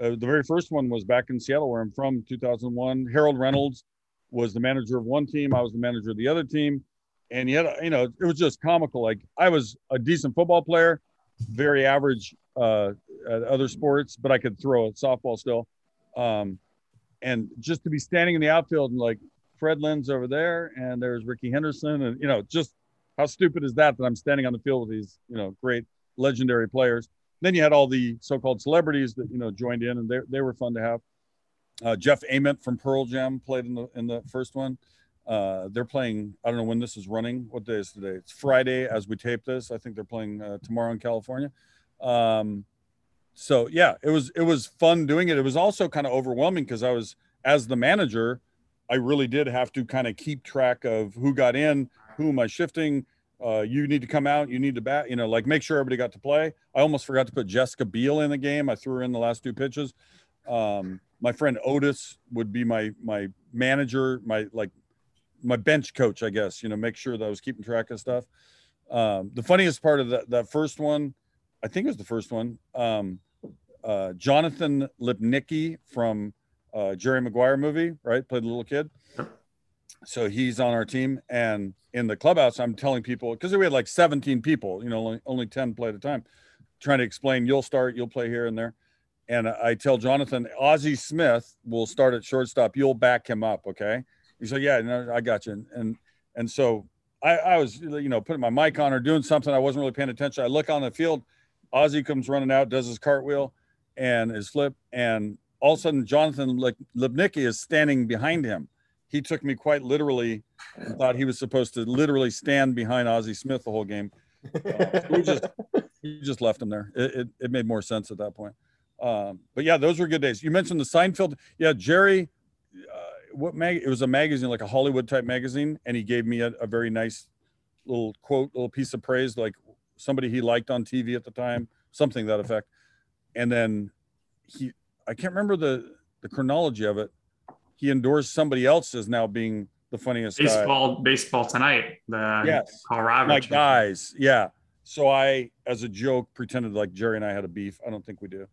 Uh, the very first one was back in Seattle, where I'm from, 2001. Harold Reynolds was the manager of one team. I was the manager of the other team. And yet, you know, it was just comical. Like I was a decent football player, very average uh, at other sports, but I could throw a softball still. Um, and just to be standing in the outfield and like Fred Lynn's over there, and there's Rickey Henderson, and you know, just how stupid is that that I'm standing on the field with these, you know, great legendary players. Then you had all the so-called celebrities that you know joined in, and they they were fun to have. Uh, Jeff Ament from Pearl Jam played in the in the first one. Uh, they're playing. I don't know when this is running. What day is today? It's Friday as we tape this. I think they're playing uh, tomorrow in California. Um, so yeah, it was it was fun doing it. It was also kind of overwhelming because I was as the manager, I really did have to kind of keep track of who got in, who am I shifting. Uh, you need to come out. You need to bat. You know, like make sure everybody got to play. I almost forgot to put Jessica Biel in the game. I threw her in the last two pitches. Um, my friend Otis would be my my manager, my like my bench coach, I guess. You know, make sure that I was keeping track of stuff. Um, the funniest part of that that first one, I think it was the first one. Um, uh, Jonathan Lipnicki from uh, Jerry Maguire movie, right? Played the little kid. So he's on our team, and in the clubhouse, I'm telling people because we had like 17 people, you know, only, only 10 play at a time, trying to explain you'll start, you'll play here and there. And I tell Jonathan, Ozzie Smith will start at shortstop. You'll back him up, okay? He said, "Yeah, no, I got you." And and, and so I, I was, you know, putting my mic on or doing something. I wasn't really paying attention. I look on the field. Ozzie comes running out, does his cartwheel and his flip, and all of a sudden, Jonathan like Lipnicki is standing behind him. He took me quite literally and thought he was supposed to literally stand behind Ozzie Smith the whole game. *laughs* Uh, we just we just left him there. It, it, it made more sense at that point. Um, but yeah, those were good days. You mentioned the Seinfeld. Yeah, Jerry. Uh, what mag? It was a magazine, like a Hollywood type magazine, and he gave me a, a very nice little quote, little piece of praise, like somebody he liked on TV at the time, something that effect. And then he, I can't remember the the chronology of it. He endorsed somebody else as now being the funniest baseball guy. baseball tonight the yes. Colorado like guys yeah. So i as a joke pretended like jerry and i had a beef. I don't think we do.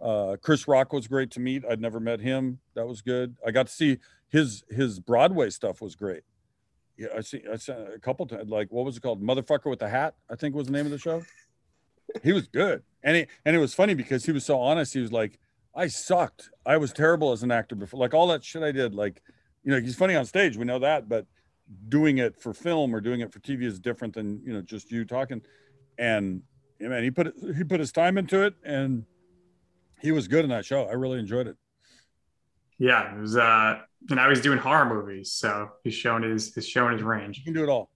Uh, chris rock was great to meet. I'd never met him. That was good. I got to see his his broadway stuff was great. Yeah i see i said a couple times like what was it called? Motherfucker with the hat i think was the name of the show. He was good. And he and it was funny because he was so honest. He was like i sucked. I was terrible as an actor before like all that shit i did like you know he's funny on stage we know that but doing it for film or doing it for tv is different than you know just you talking. And yeah, man he put it, he put his time into it and he was good in that show. I really enjoyed it. Yeah it was uh and now he's doing horror movies so he's showing his he's showing his range. He can do it all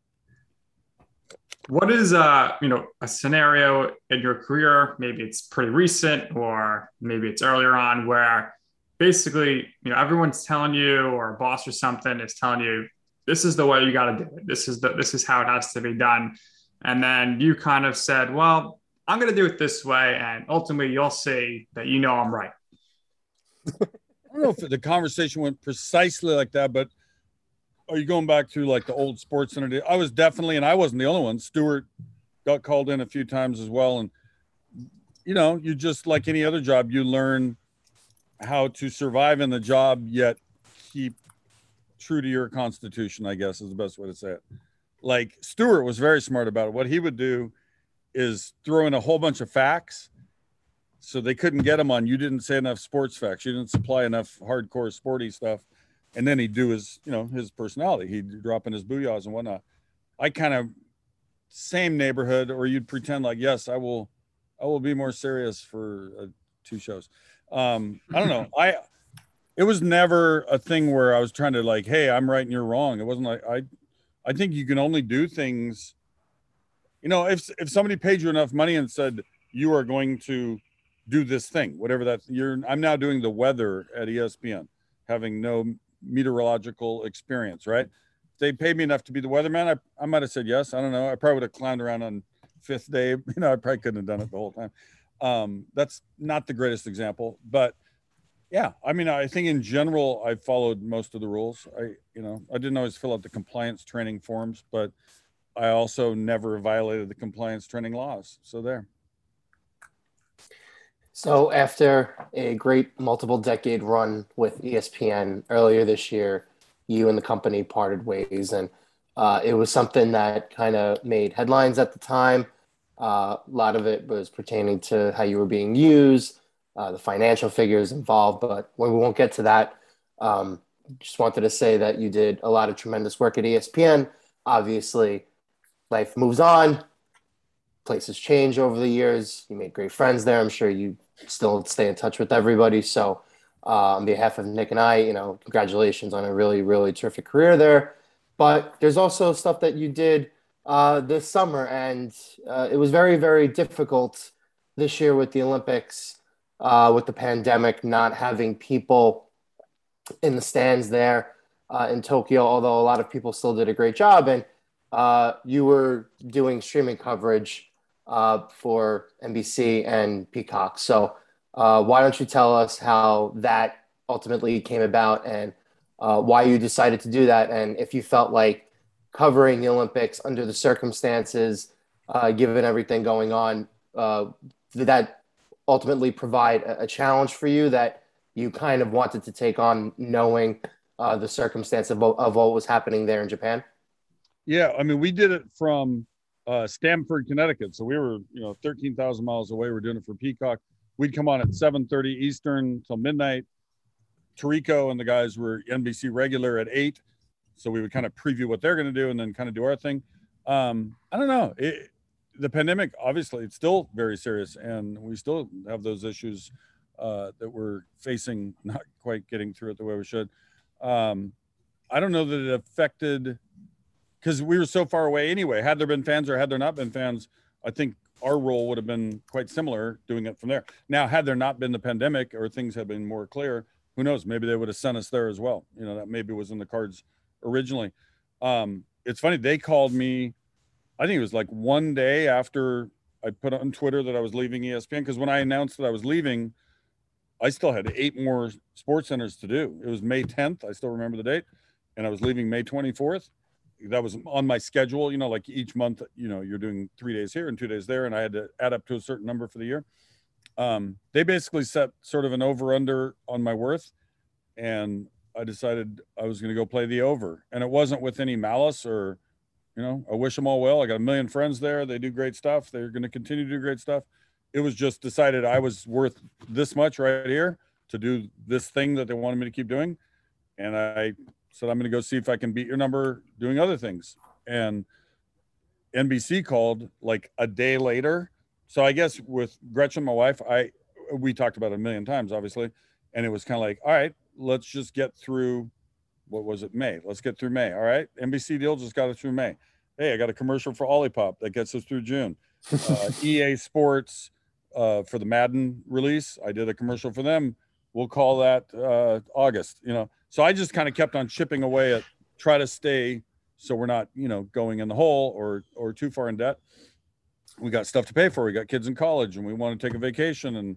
what is uh you know a scenario in your career maybe it's pretty recent or maybe it's earlier on where basically, you know, everyone's telling you, or a boss or something is telling you, this is the way you got to do it. This is the this is how it has to be done. And then you kind of said, well, I'm going to do it this way, and ultimately, you'll see that you know I'm right. *laughs* I don't know if the conversation went precisely like that, but are you going back to like the old sports center? I was definitely, and I wasn't the only one. Stuart got called in a few times as well, and you know, you just like any other job, you learn how to survive in the job yet keep true to your constitution i guess is the best way to say it. Like stuart was very smart about it. What he would do is throw in a whole bunch of facts so they couldn't get him on. You didn't say enough sports facts. You didn't supply enough hardcore sporty stuff and then he'd do his you know his personality. He'd drop in his booyahs and whatnot. I kind of same neighborhood or you'd pretend like yes i will i will be more serious for uh, two shows. Um i don't know. *laughs* I it was never a thing where i was trying to like hey i'm right and you're wrong. It wasn't like i i think you can only do things you know if if somebody paid you enough money and said you are going to do this thing whatever that you're i'm now doing the weather at espn having no meteorological experience right if they paid me enough to be the weatherman i, I might have said yes i don't know i probably would have clowned around on fifth day *laughs* you know i probably couldn't have done it the whole time um, that's not the greatest example, but yeah, I mean, I think in general, I followed most of the rules. I, you know, I didn't always fill out the compliance training forms, but I also never violated the compliance training laws. So there. So after a great multiple decade run with ESPN earlier this year, you and the company parted ways, and uh, it was something that kind of made headlines at the time. Uh, a lot of it was pertaining to how you were being used, uh, the financial figures involved, but we won't get to that. Um, just wanted to say that you did a lot of tremendous work at ESPN. Obviously, life moves on, places change over the years. You made great friends there. I'm sure you still stay in touch with everybody. So, uh, on behalf of Nick and I, you know, congratulations on a really, really terrific career there. But there's also stuff that you did uh, this summer, and uh, it was very, very difficult this year with the Olympics, uh, with the pandemic, not having people in the stands there uh, in Tokyo. Although a lot of people still did a great job, and uh, you were doing streaming coverage uh, for NBC and Peacock. So, why don't you tell us how that ultimately came about and why you decided to do that, and if you felt like covering the Olympics under the circumstances, uh, given everything going on, uh, did that ultimately provide a, a, challenge for you that you kind of wanted to take on knowing uh, the circumstance of, of what was happening there in Japan? Yeah, I mean, we did it from uh, Stamford, Connecticut. So we were, you know, 13,000 miles away. We're doing it for Peacock. We'd come on at 7:30 Eastern till midnight. Tirico and the guys were NBC regular at eight, so we would kind of preview what they're going to do and then kind of do our thing. Um, I don't know. It, the pandemic, obviously, it's still very serious, and we still have those issues uh, that we're facing, not quite getting through it the way we should. Um, I don't know that it affected because we were so far away anyway. Had there been fans or had there not been fans, I think our role would have been quite similar doing it from there. Now, had there not been the pandemic or things had been more clear, who knows? Maybe they would have sent us there as well. You know, that maybe was in the cards originally. Um, it's funny, they called me, I think it was like one day after I put on Twitter that I was leaving ESPN. Because when I announced that I was leaving, I still had eight more sports centers to do. It was May 10th. I still remember the date. And I was leaving May 24th that was on my schedule you know like each month you know you're doing three days here and two days there and i had to add up to a certain number for the year. Um, they basically set sort of an over under on my worth and i decided i was going to go play the over and it wasn't with any malice or you know i wish them all well i got a million friends there they do great stuff they're going to continue to do great stuff. It was just decided i was worth this much right here to do this thing that they wanted me to keep doing and i said, I'm going to go see if I can beat your number doing other things. And NBC called like a day later. So I guess with Gretchen, my wife, I we talked about it a million times, obviously, and it was kind of like, all right, let's just get through. What was it? May. Let's get through May. All right, NBC deal just got it through May. Hey, I got a commercial for Olipop that gets us through June. *laughs* Uh, EA Sports uh, for the Madden release, I did a commercial for them. We'll call that uh, August. You know, so I just kind of kept on chipping away at try to stay so we're not, you know, going in the hole or or too far in debt. We got stuff to pay for. We got kids in college and we want to take a vacation and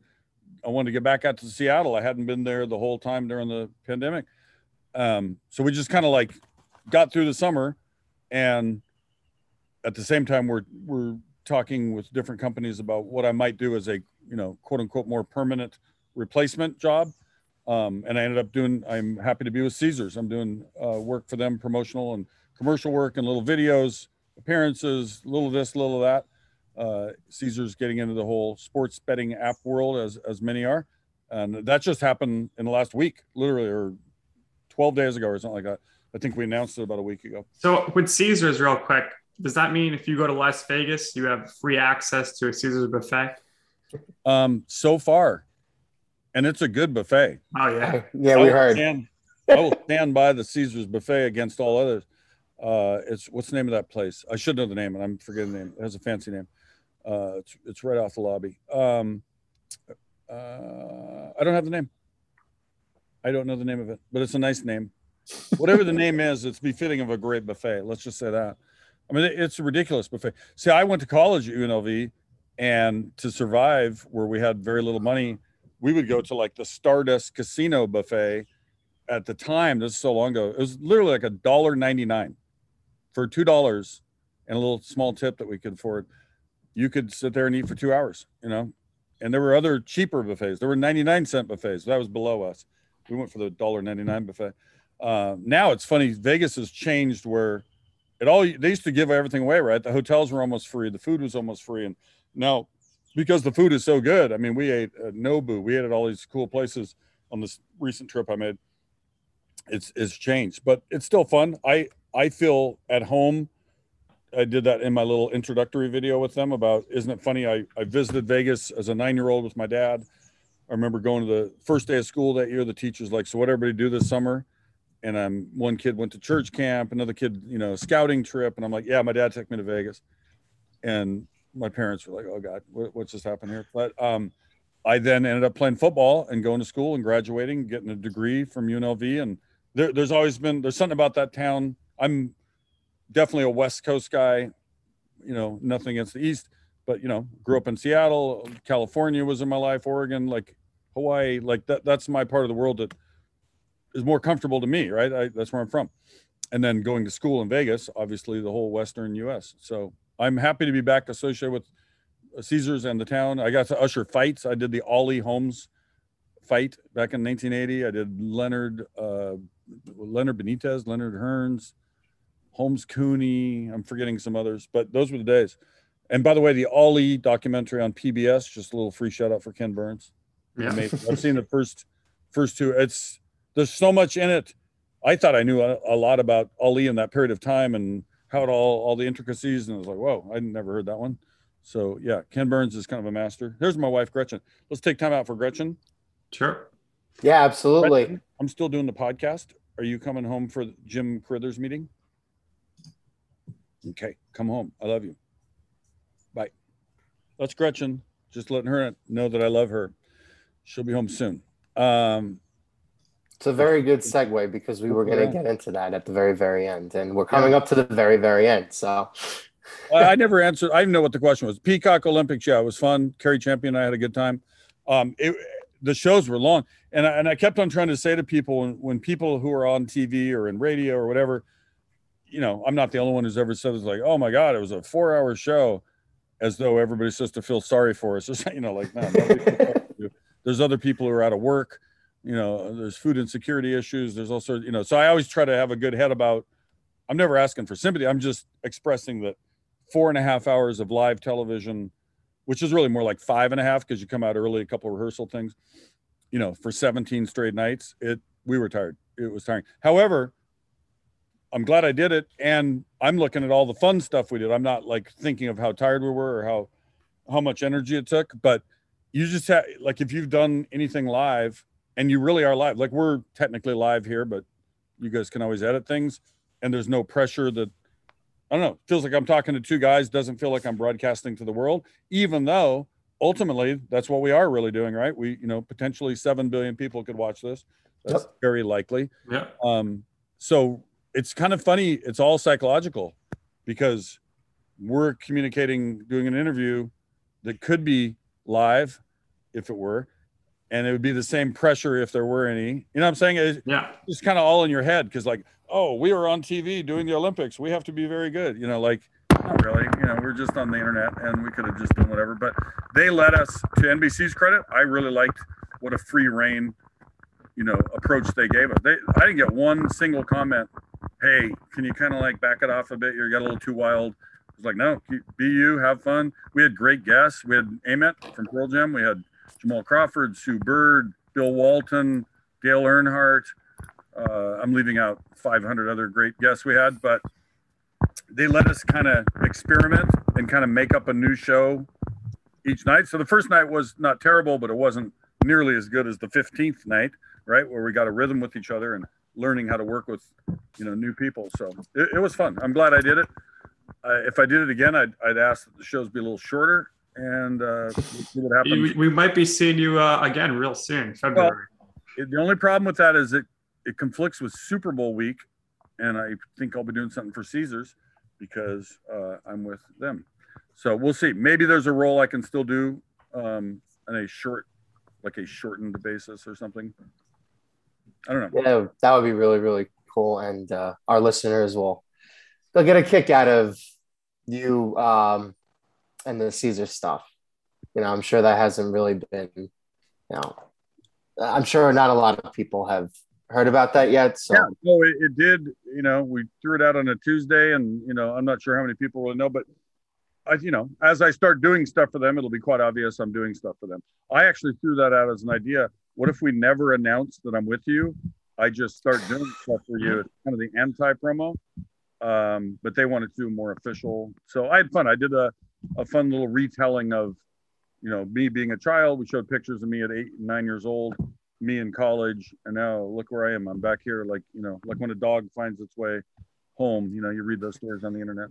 I wanted to get back out to Seattle. I hadn't been there the whole time during the pandemic. Um, so we just kind of like got through the summer and at the same time we're we're talking with different companies about what I might do as a, you know, quote unquote more permanent replacement job um, and I ended up doing. I'm happy to be with Caesars. I'm doing uh, work for them, promotional and commercial work, and little videos, appearances, little this, little that. Uh, Caesars getting into the whole sports betting app world, as as many are, and that just happened in the last week, literally, or 12 days ago, or something like that. I think we announced it about a week ago. So with Caesars, real quick, does that mean if you go to Las Vegas, you have free access to a Caesars buffet? Um, so far, and it's a good buffet. Oh yeah, yeah, we heard. Stand, I will stand by the Caesar's buffet against all others. Uh, it's what's the name of that place? I should know the name, and I'm forgetting the name. It has a fancy name. Uh, it's it's right off the lobby. Um, uh, I don't have the name. I don't know the name of it, but it's a nice name. Whatever the name is, it's befitting of a great buffet. Let's just say that. I mean, it's a ridiculous buffet. See, I went to college at UNLV, and to survive, where we had very little money we would go to like the Stardust Casino buffet. At the time, this is so long ago, it was literally like a dollar ninety nine for two dollars and a little small tip that we could afford. You could sit there and eat for two hours, you know. And there were other cheaper buffets. There were ninety nine cent buffets. That was below us. We went for the dollar ninety nine buffet. Uh, now it's funny. Vegas has changed where it all they used to give everything away, right? The hotels were almost free, the food was almost free, and now because the food is so good. I mean, we ate at Nobu, we ate at all these cool places on this recent trip I made. It's it's changed, but it's still fun. I I feel at home. I did that in my little introductory video with them about isn't it funny? I, I visited Vegas as a nine year old with my dad. I remember going to the first day of school that year. The teacher's like, "So what everybody do this summer?" And I'm one kid went to church camp, another kid, you know, scouting trip, and I'm like, "Yeah, my dad took me to Vegas." And my parents were like, "Oh God, what, what's just happened here?" But um, I then ended up playing football and going to school and graduating, getting a degree from UNLV. And there, there's always been there's something about that town. I'm definitely a West Coast guy. You know, nothing against the East, but you know, grew up in Seattle. California was in my life. Oregon, like Hawaii, like that. That's my part of the world that is more comfortable to me. Right, I, that's where I'm from. And then going to school in Vegas, obviously the whole Western U.S. So I'm happy to be back associated with Caesars and the town. I got to usher fights. I did the Ali Holmes fight back in 1980. I did Leonard uh, Leonard Benitez, Leonard Hearns, Holmes Cooney. I'm forgetting some others, but those were the days. And by the way, the Ali documentary on PBS, just a little free shout out for Ken Burns. Yeah. I've seen the first first two. It's there's so much in it. I thought I knew a, a, lot about Ali in that period of time and how it all all the intricacies, and I was like, whoa, I never heard that one. So yeah, Ken Burns is kind of a master. Here's my wife Gretchen. Let's take time out for Gretchen. Sure. Yeah, absolutely. Gretchen, I'm still doing the podcast. Are you coming home for Jim Carruthers meeting? Okay, come home. I love you. Bye. That's Gretchen. Just letting her know that I love her. She'll be home soon. Um, it's a very good *laughs* segue because we were going to get into that at the very, very end, and we're coming up to the very, very end. So, I never answered. I didn't know what the question was. Peacock Olympics, yeah, it was fun. Cari Champion, I had a good time. Um, it, the shows were long, and I, and I kept on trying to say to people when, when people who are on TV or in radio or whatever, you know, I'm not the only one who's ever said it's like, oh my god, it was a four hour show, as though everybody's supposed to feel sorry for us. Just *laughs* you know, like no, there's other people who are out of work you know there's food insecurity issues there's also you know so i always try to have a good head about i'm never asking for sympathy i'm just expressing that four and a half hours of live television which is really more like five and a half because you come out early a couple rehearsal things you know for 17 straight nights it we were tired it was tiring. However i'm glad i did it and i'm looking at all the fun stuff we did i'm not like thinking of how tired we were or how how much energy it took but you just have like if you've done anything live and you really are live. Like we're technically live here, but you guys can always edit things, and there's no pressure that I don't know. Feels like I'm talking to two guys. Doesn't feel like I'm broadcasting to the world, even though ultimately that's what we are really doing, right? We, you know, potentially seven billion people could watch this. That's yep. very likely. Yeah. Um, so it's kind of funny. It's all psychological because we're communicating, doing an interview that could be live if it were, and it would be the same pressure if there were any. You know what I'm saying? It's yeah. Just kind of all in your head because like, oh, we were on TV doing the Olympics. We have to be very good. You know, like not really. You know, we're just on the internet and we could have just done whatever. But they let us to NBC's credit. I really liked what a free reign, you know, approach they gave us. They I didn't get one single comment. Hey, can you kind of like back it off a bit? You got a little too wild. I was like, no, be you, have fun. We had great guests. We had Ament from Pearl Jam. We had Jamal Crawford, Sue Bird, Bill Walton, Dale Earnhardt. Uh, I'm leaving out 500 other great guests we had, but they let us kind of experiment and kind of make up a new show each night. So the first night was not terrible, but it wasn't nearly as good as the 15th night, right? Where we got a rhythm with each other and learning how to work with, you know, new people. So it, it was fun. I'm glad I did it. Uh, if I did it again, I'd, I'd ask that the shows be a little shorter and uh, see what happens. We, might be seeing you uh, again real soon, February. Well, the only problem with that is it it conflicts with Super Bowl week, and I think I'll be doing something for Caesars because uh, I'm with them. So we'll see. Maybe there's a role I can still do um, on a short, like a shortened basis or something. I don't know. Yeah, that would be really really cool, and uh, our listeners will they'll get a kick out of you um, and the Caesar stuff. You know, I'm sure that hasn't really been, you know, I'm sure not a lot of people have heard about that yet. So yeah, no, it, it, did. You know, we threw it out on a Tuesday, and you know, I'm not sure how many people really know, but I, you know, as I start doing stuff for them, it'll be quite obvious I'm doing stuff for them. I actually threw that out as an idea. What if we never announce that I'm with you? I just start doing stuff for you. It's kind of the anti promo. Um, but they wanted to do more official. So I had fun. I did a a fun little retelling of, you know, me being a child. We showed pictures of me at eight and nine years old, me in college, and now look where I am. I'm back here, like you know, like when a dog finds its way home. You know, you read those stories on the internet.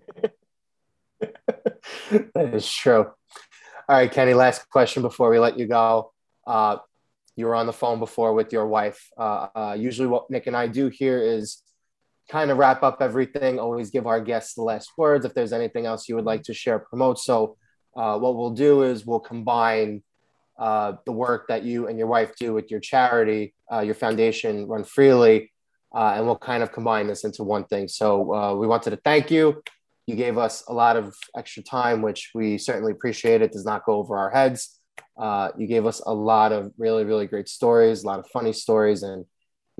*laughs* that is true. All right, Kenny. Last question before we let you go. Uh, you were on the phone before with your wife. Uh, uh, usually, what Nick and I do here is kind of wrap up everything, always give our guests the last words. If there's anything else you would like to share, promote. So, uh, what we'll do is we'll combine uh, the work that you and your wife do with your charity, uh, your foundation, Run Freely, uh, and we'll kind of combine this into one thing. So, uh, we wanted to thank you. You gave us a lot of extra time, which we certainly appreciate. It does not go over our heads. Uh, you gave us a lot of really, really great stories, a lot of funny stories, and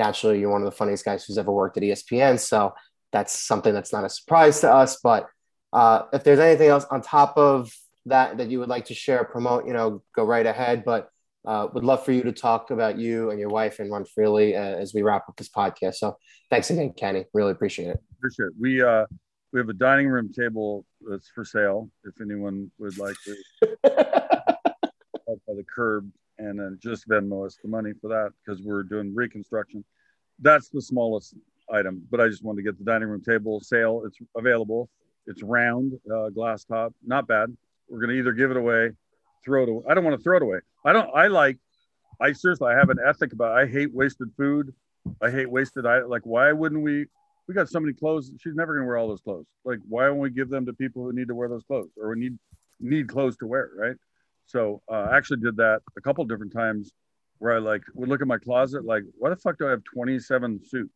naturally, you're one of the funniest guys who's ever worked at ESPN. So that's something that's not a surprise to us. But uh, if there's anything else on top of that that you would like to share, promote, you know, go right ahead. But uh, would love for you to talk about you and your wife and run freely uh, as we wrap up this podcast. So thanks again, Kenny. Really appreciate it. Appreciate it. We uh, we have a dining room table that's for sale. If anyone would like to, *laughs* by the curb, and then just Venmo us the money for that because we're doing reconstruction. That's the smallest item, but I just wanted to get the dining room table sale. It's available. It's round, uh, glass top, not bad. We're gonna either give it away, throw it away. I don't want to throw it away. I don't. I like. I seriously, I have an ethic about. I hate wasted food. I hate wasted. I like. Why wouldn't we? We got so many clothes. She's never gonna wear all those clothes. Like, why don't we give them to people who need to wear those clothes or need need clothes to wear, right? So uh, I actually did that a couple different times where I like would look at my closet, like, why the fuck do I have 27 suits?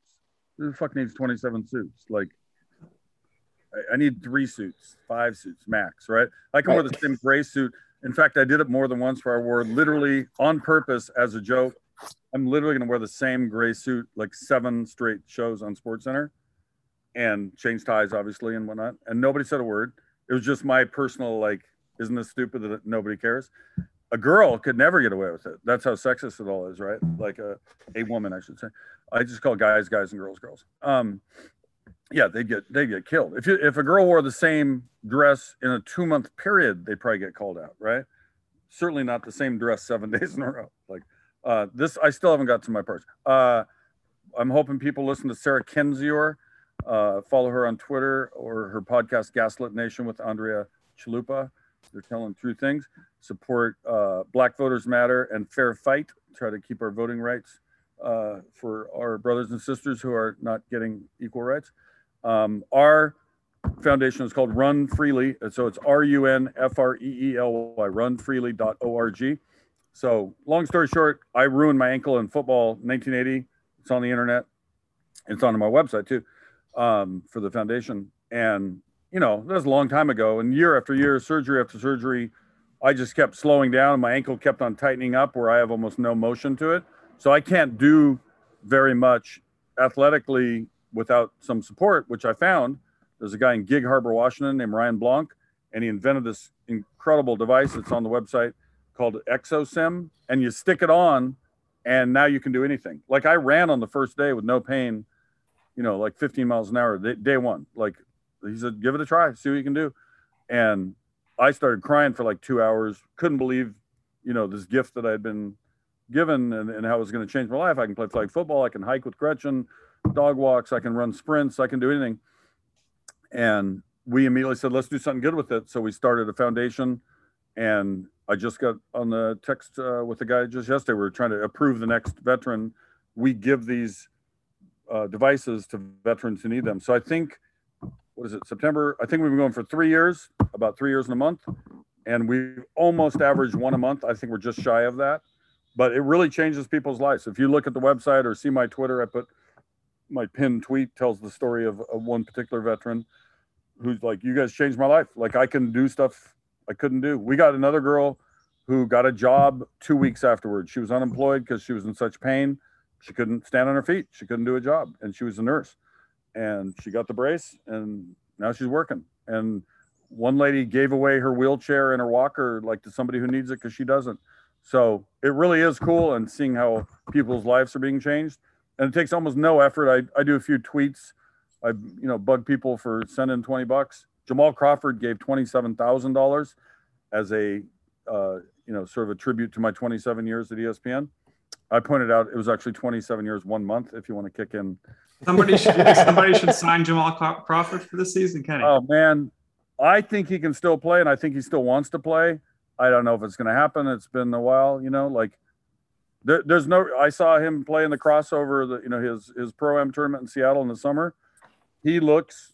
Who the fuck needs 27 suits? Like, I, I need three suits, five suits max, right? I can right. wear the same gray suit. In fact, I did it more than once where I wore literally on purpose as a joke. I'm literally going to wear the same gray suit like seven straight shows on Sports Center and change ties, obviously, and whatnot. And nobody said a word. It was just my personal, like, isn't this stupid that nobody cares? A girl could never get away with it. That's how sexist it all is, right? Like a, a woman, I should say. I just call guys guys and girls girls. Um, yeah, they get they get killed. If you if a girl wore the same dress in a two month period, they'd probably get called out, right? Certainly not the same dress seven *laughs* days in a row. Like uh, this, I still haven't got to my parts. Uh, I'm hoping people listen to Sarah Kendzior, uh, follow her on Twitter or her podcast Gaslit Nation with Andrea Chalupa. They're telling true things. Support uh, Black Voters Matter and Fair Fight. Try to keep our voting rights uh, for our brothers and sisters who are not getting equal rights. Um, our foundation is called Run Freely. So it's R U N F R E E L Y, runfreely.org. So, long story short, I ruined my ankle in football 1980. It's on the internet. It's on my website too um, for the foundation. And, you know, that was a long time ago. And year after year, surgery after surgery, I just kept slowing down. My ankle kept on tightening up where I have almost no motion to it. So I can't do very much athletically without some support, which I found. There's a guy in Gig Harbor, Washington named Ryan Blanck, and he invented this incredible device that's on the website called ExoSym. And you stick it on, and now you can do anything. Like I ran on the first day with no pain, you know, like 15 miles an hour, day one. Like he said, give it a try, see what you can do. And I started crying for like two hours, couldn't believe, you know, this gift that I'd been given and, and how it was going to change my life. I can play flag football, I can hike with Gretchen, dog walks, I can run sprints, I can do anything. And we immediately said, let's do something good with it. So we started a foundation. And I just got on the text uh, with the guy just yesterday. We are trying to approve the next veteran. We give these uh, devices to veterans who need them. So I think, what is it, September? I think we've been going for three years, about three years and a month. And we almost average one a month. I think we're just shy of that. But it really changes people's lives. If you look at the website or see my Twitter, I put my pinned tweet tells the story of, of one particular veteran who's like, "You guys changed my life. Like I can do stuff I couldn't do." We got another girl who got a job two weeks afterwards. She was unemployed because she was in such pain. She couldn't stand on her feet. She couldn't do a job, and she was a nurse. And she got the brace, and now she's working. And one lady gave away her wheelchair and her walker like to somebody who needs it because she doesn't. So it really is cool, and seeing how people's lives are being changed and it takes almost no effort. I, I do a few tweets. I you know bug people for sending twenty bucks. Jamal Crawford gave twenty seven thousand dollars as a uh, you know sort of a tribute to my twenty seven years at ESPN. I pointed out it was actually twenty seven years one month. If you want to kick in, somebody should *laughs* somebody should sign Jamal Crawford for the season, Kenny. Oh man, I think he can still play, and I think he still wants to play. I don't know if it's going to happen. It's been a while, you know, like there, there's no. I saw him play in the crossover. The, you know his his pro am tournament in Seattle in the summer. He looks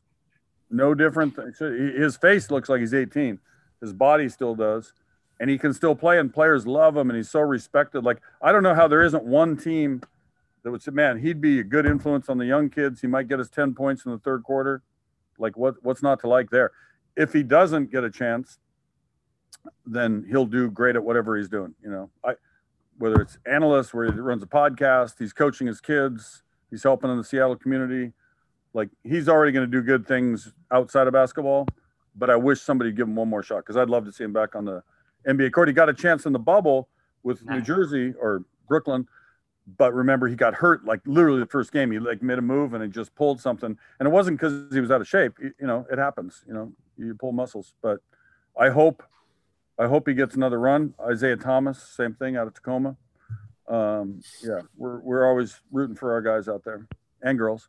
no different. His face looks like he's 18. His body still does, and he can still play. And players love him, and he's so respected. Like I don't know how there isn't one team that would say, "Man, he'd be a good influence on the young kids. He might get us 10 points in the third quarter." Like what what's not to like there? If he doesn't get a chance, then he'll do great at whatever he's doing. You know, I whether it's analyst where he runs a podcast, he's coaching his kids, he's helping in the Seattle community. Like he's already going to do good things outside of basketball. But I wish somebody give him one more shot because I'd love to see him back on the NBA court. He got a chance in the bubble with New Jersey or Brooklyn, but remember he got hurt like literally the first game. He like made a move and he just pulled something, and it wasn't because he was out of shape. You know, it happens. You know, you pull muscles. But I hope, I hope he gets another run. Isaiah Thomas, same thing out of Tacoma. Um, yeah, we're we're always rooting for our guys out there and girls.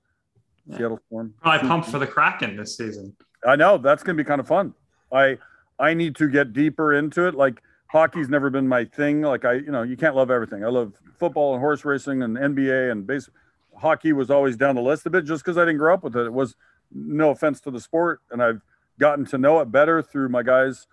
Yeah. Seattle Storm. Probably pumped for the Kraken this season. I know that's going to be kind of fun. I I need to get deeper into it. Like hockey's never been my thing. Like I, you know, you can't love everything. I love football and horse racing and NBA and base. Hockey was always down the list a bit just because I didn't grow up with it. It was no offense to the sport, and I've gotten to know it better through my guys,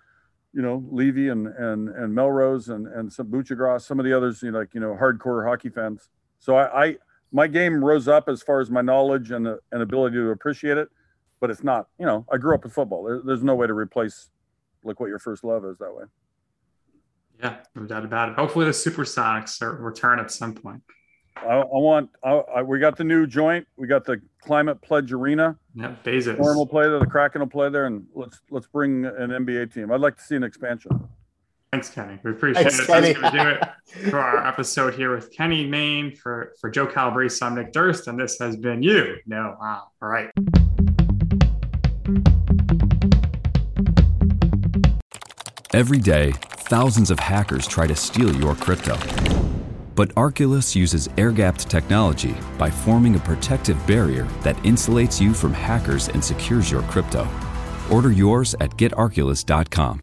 you know, Levy and and and Melrose and and some Buccigross, some of the others, you know, like you know, hardcore hockey fans. So I, I my game rose up as far as my knowledge and and ability to appreciate it, but it's not. You know, I grew up with football. There, there's no way to replace like what your first love is that way. Yeah, no doubt about it. Hopefully, the Supersonics return at some point. I, I want. I, I, we got the new joint. We got the Climate Pledge Arena. Yeah, Bezos. Storm will play there. The Kraken will play there, and let's let's bring an NBA team. I'd like to see an expansion. Thanks, Kenny. We appreciate Thanks, it. Kenny. That's going to do it for our episode here with Kenny Mayne. For for Joe Calabrese, I'm Nick Durst, and this has been you. No, wow. All right. Every day, thousands of hackers try to steal your crypto. But Arculus uses air gapped technology by forming a protective barrier that insulates you from hackers and secures your crypto. Order yours at getarculus.com.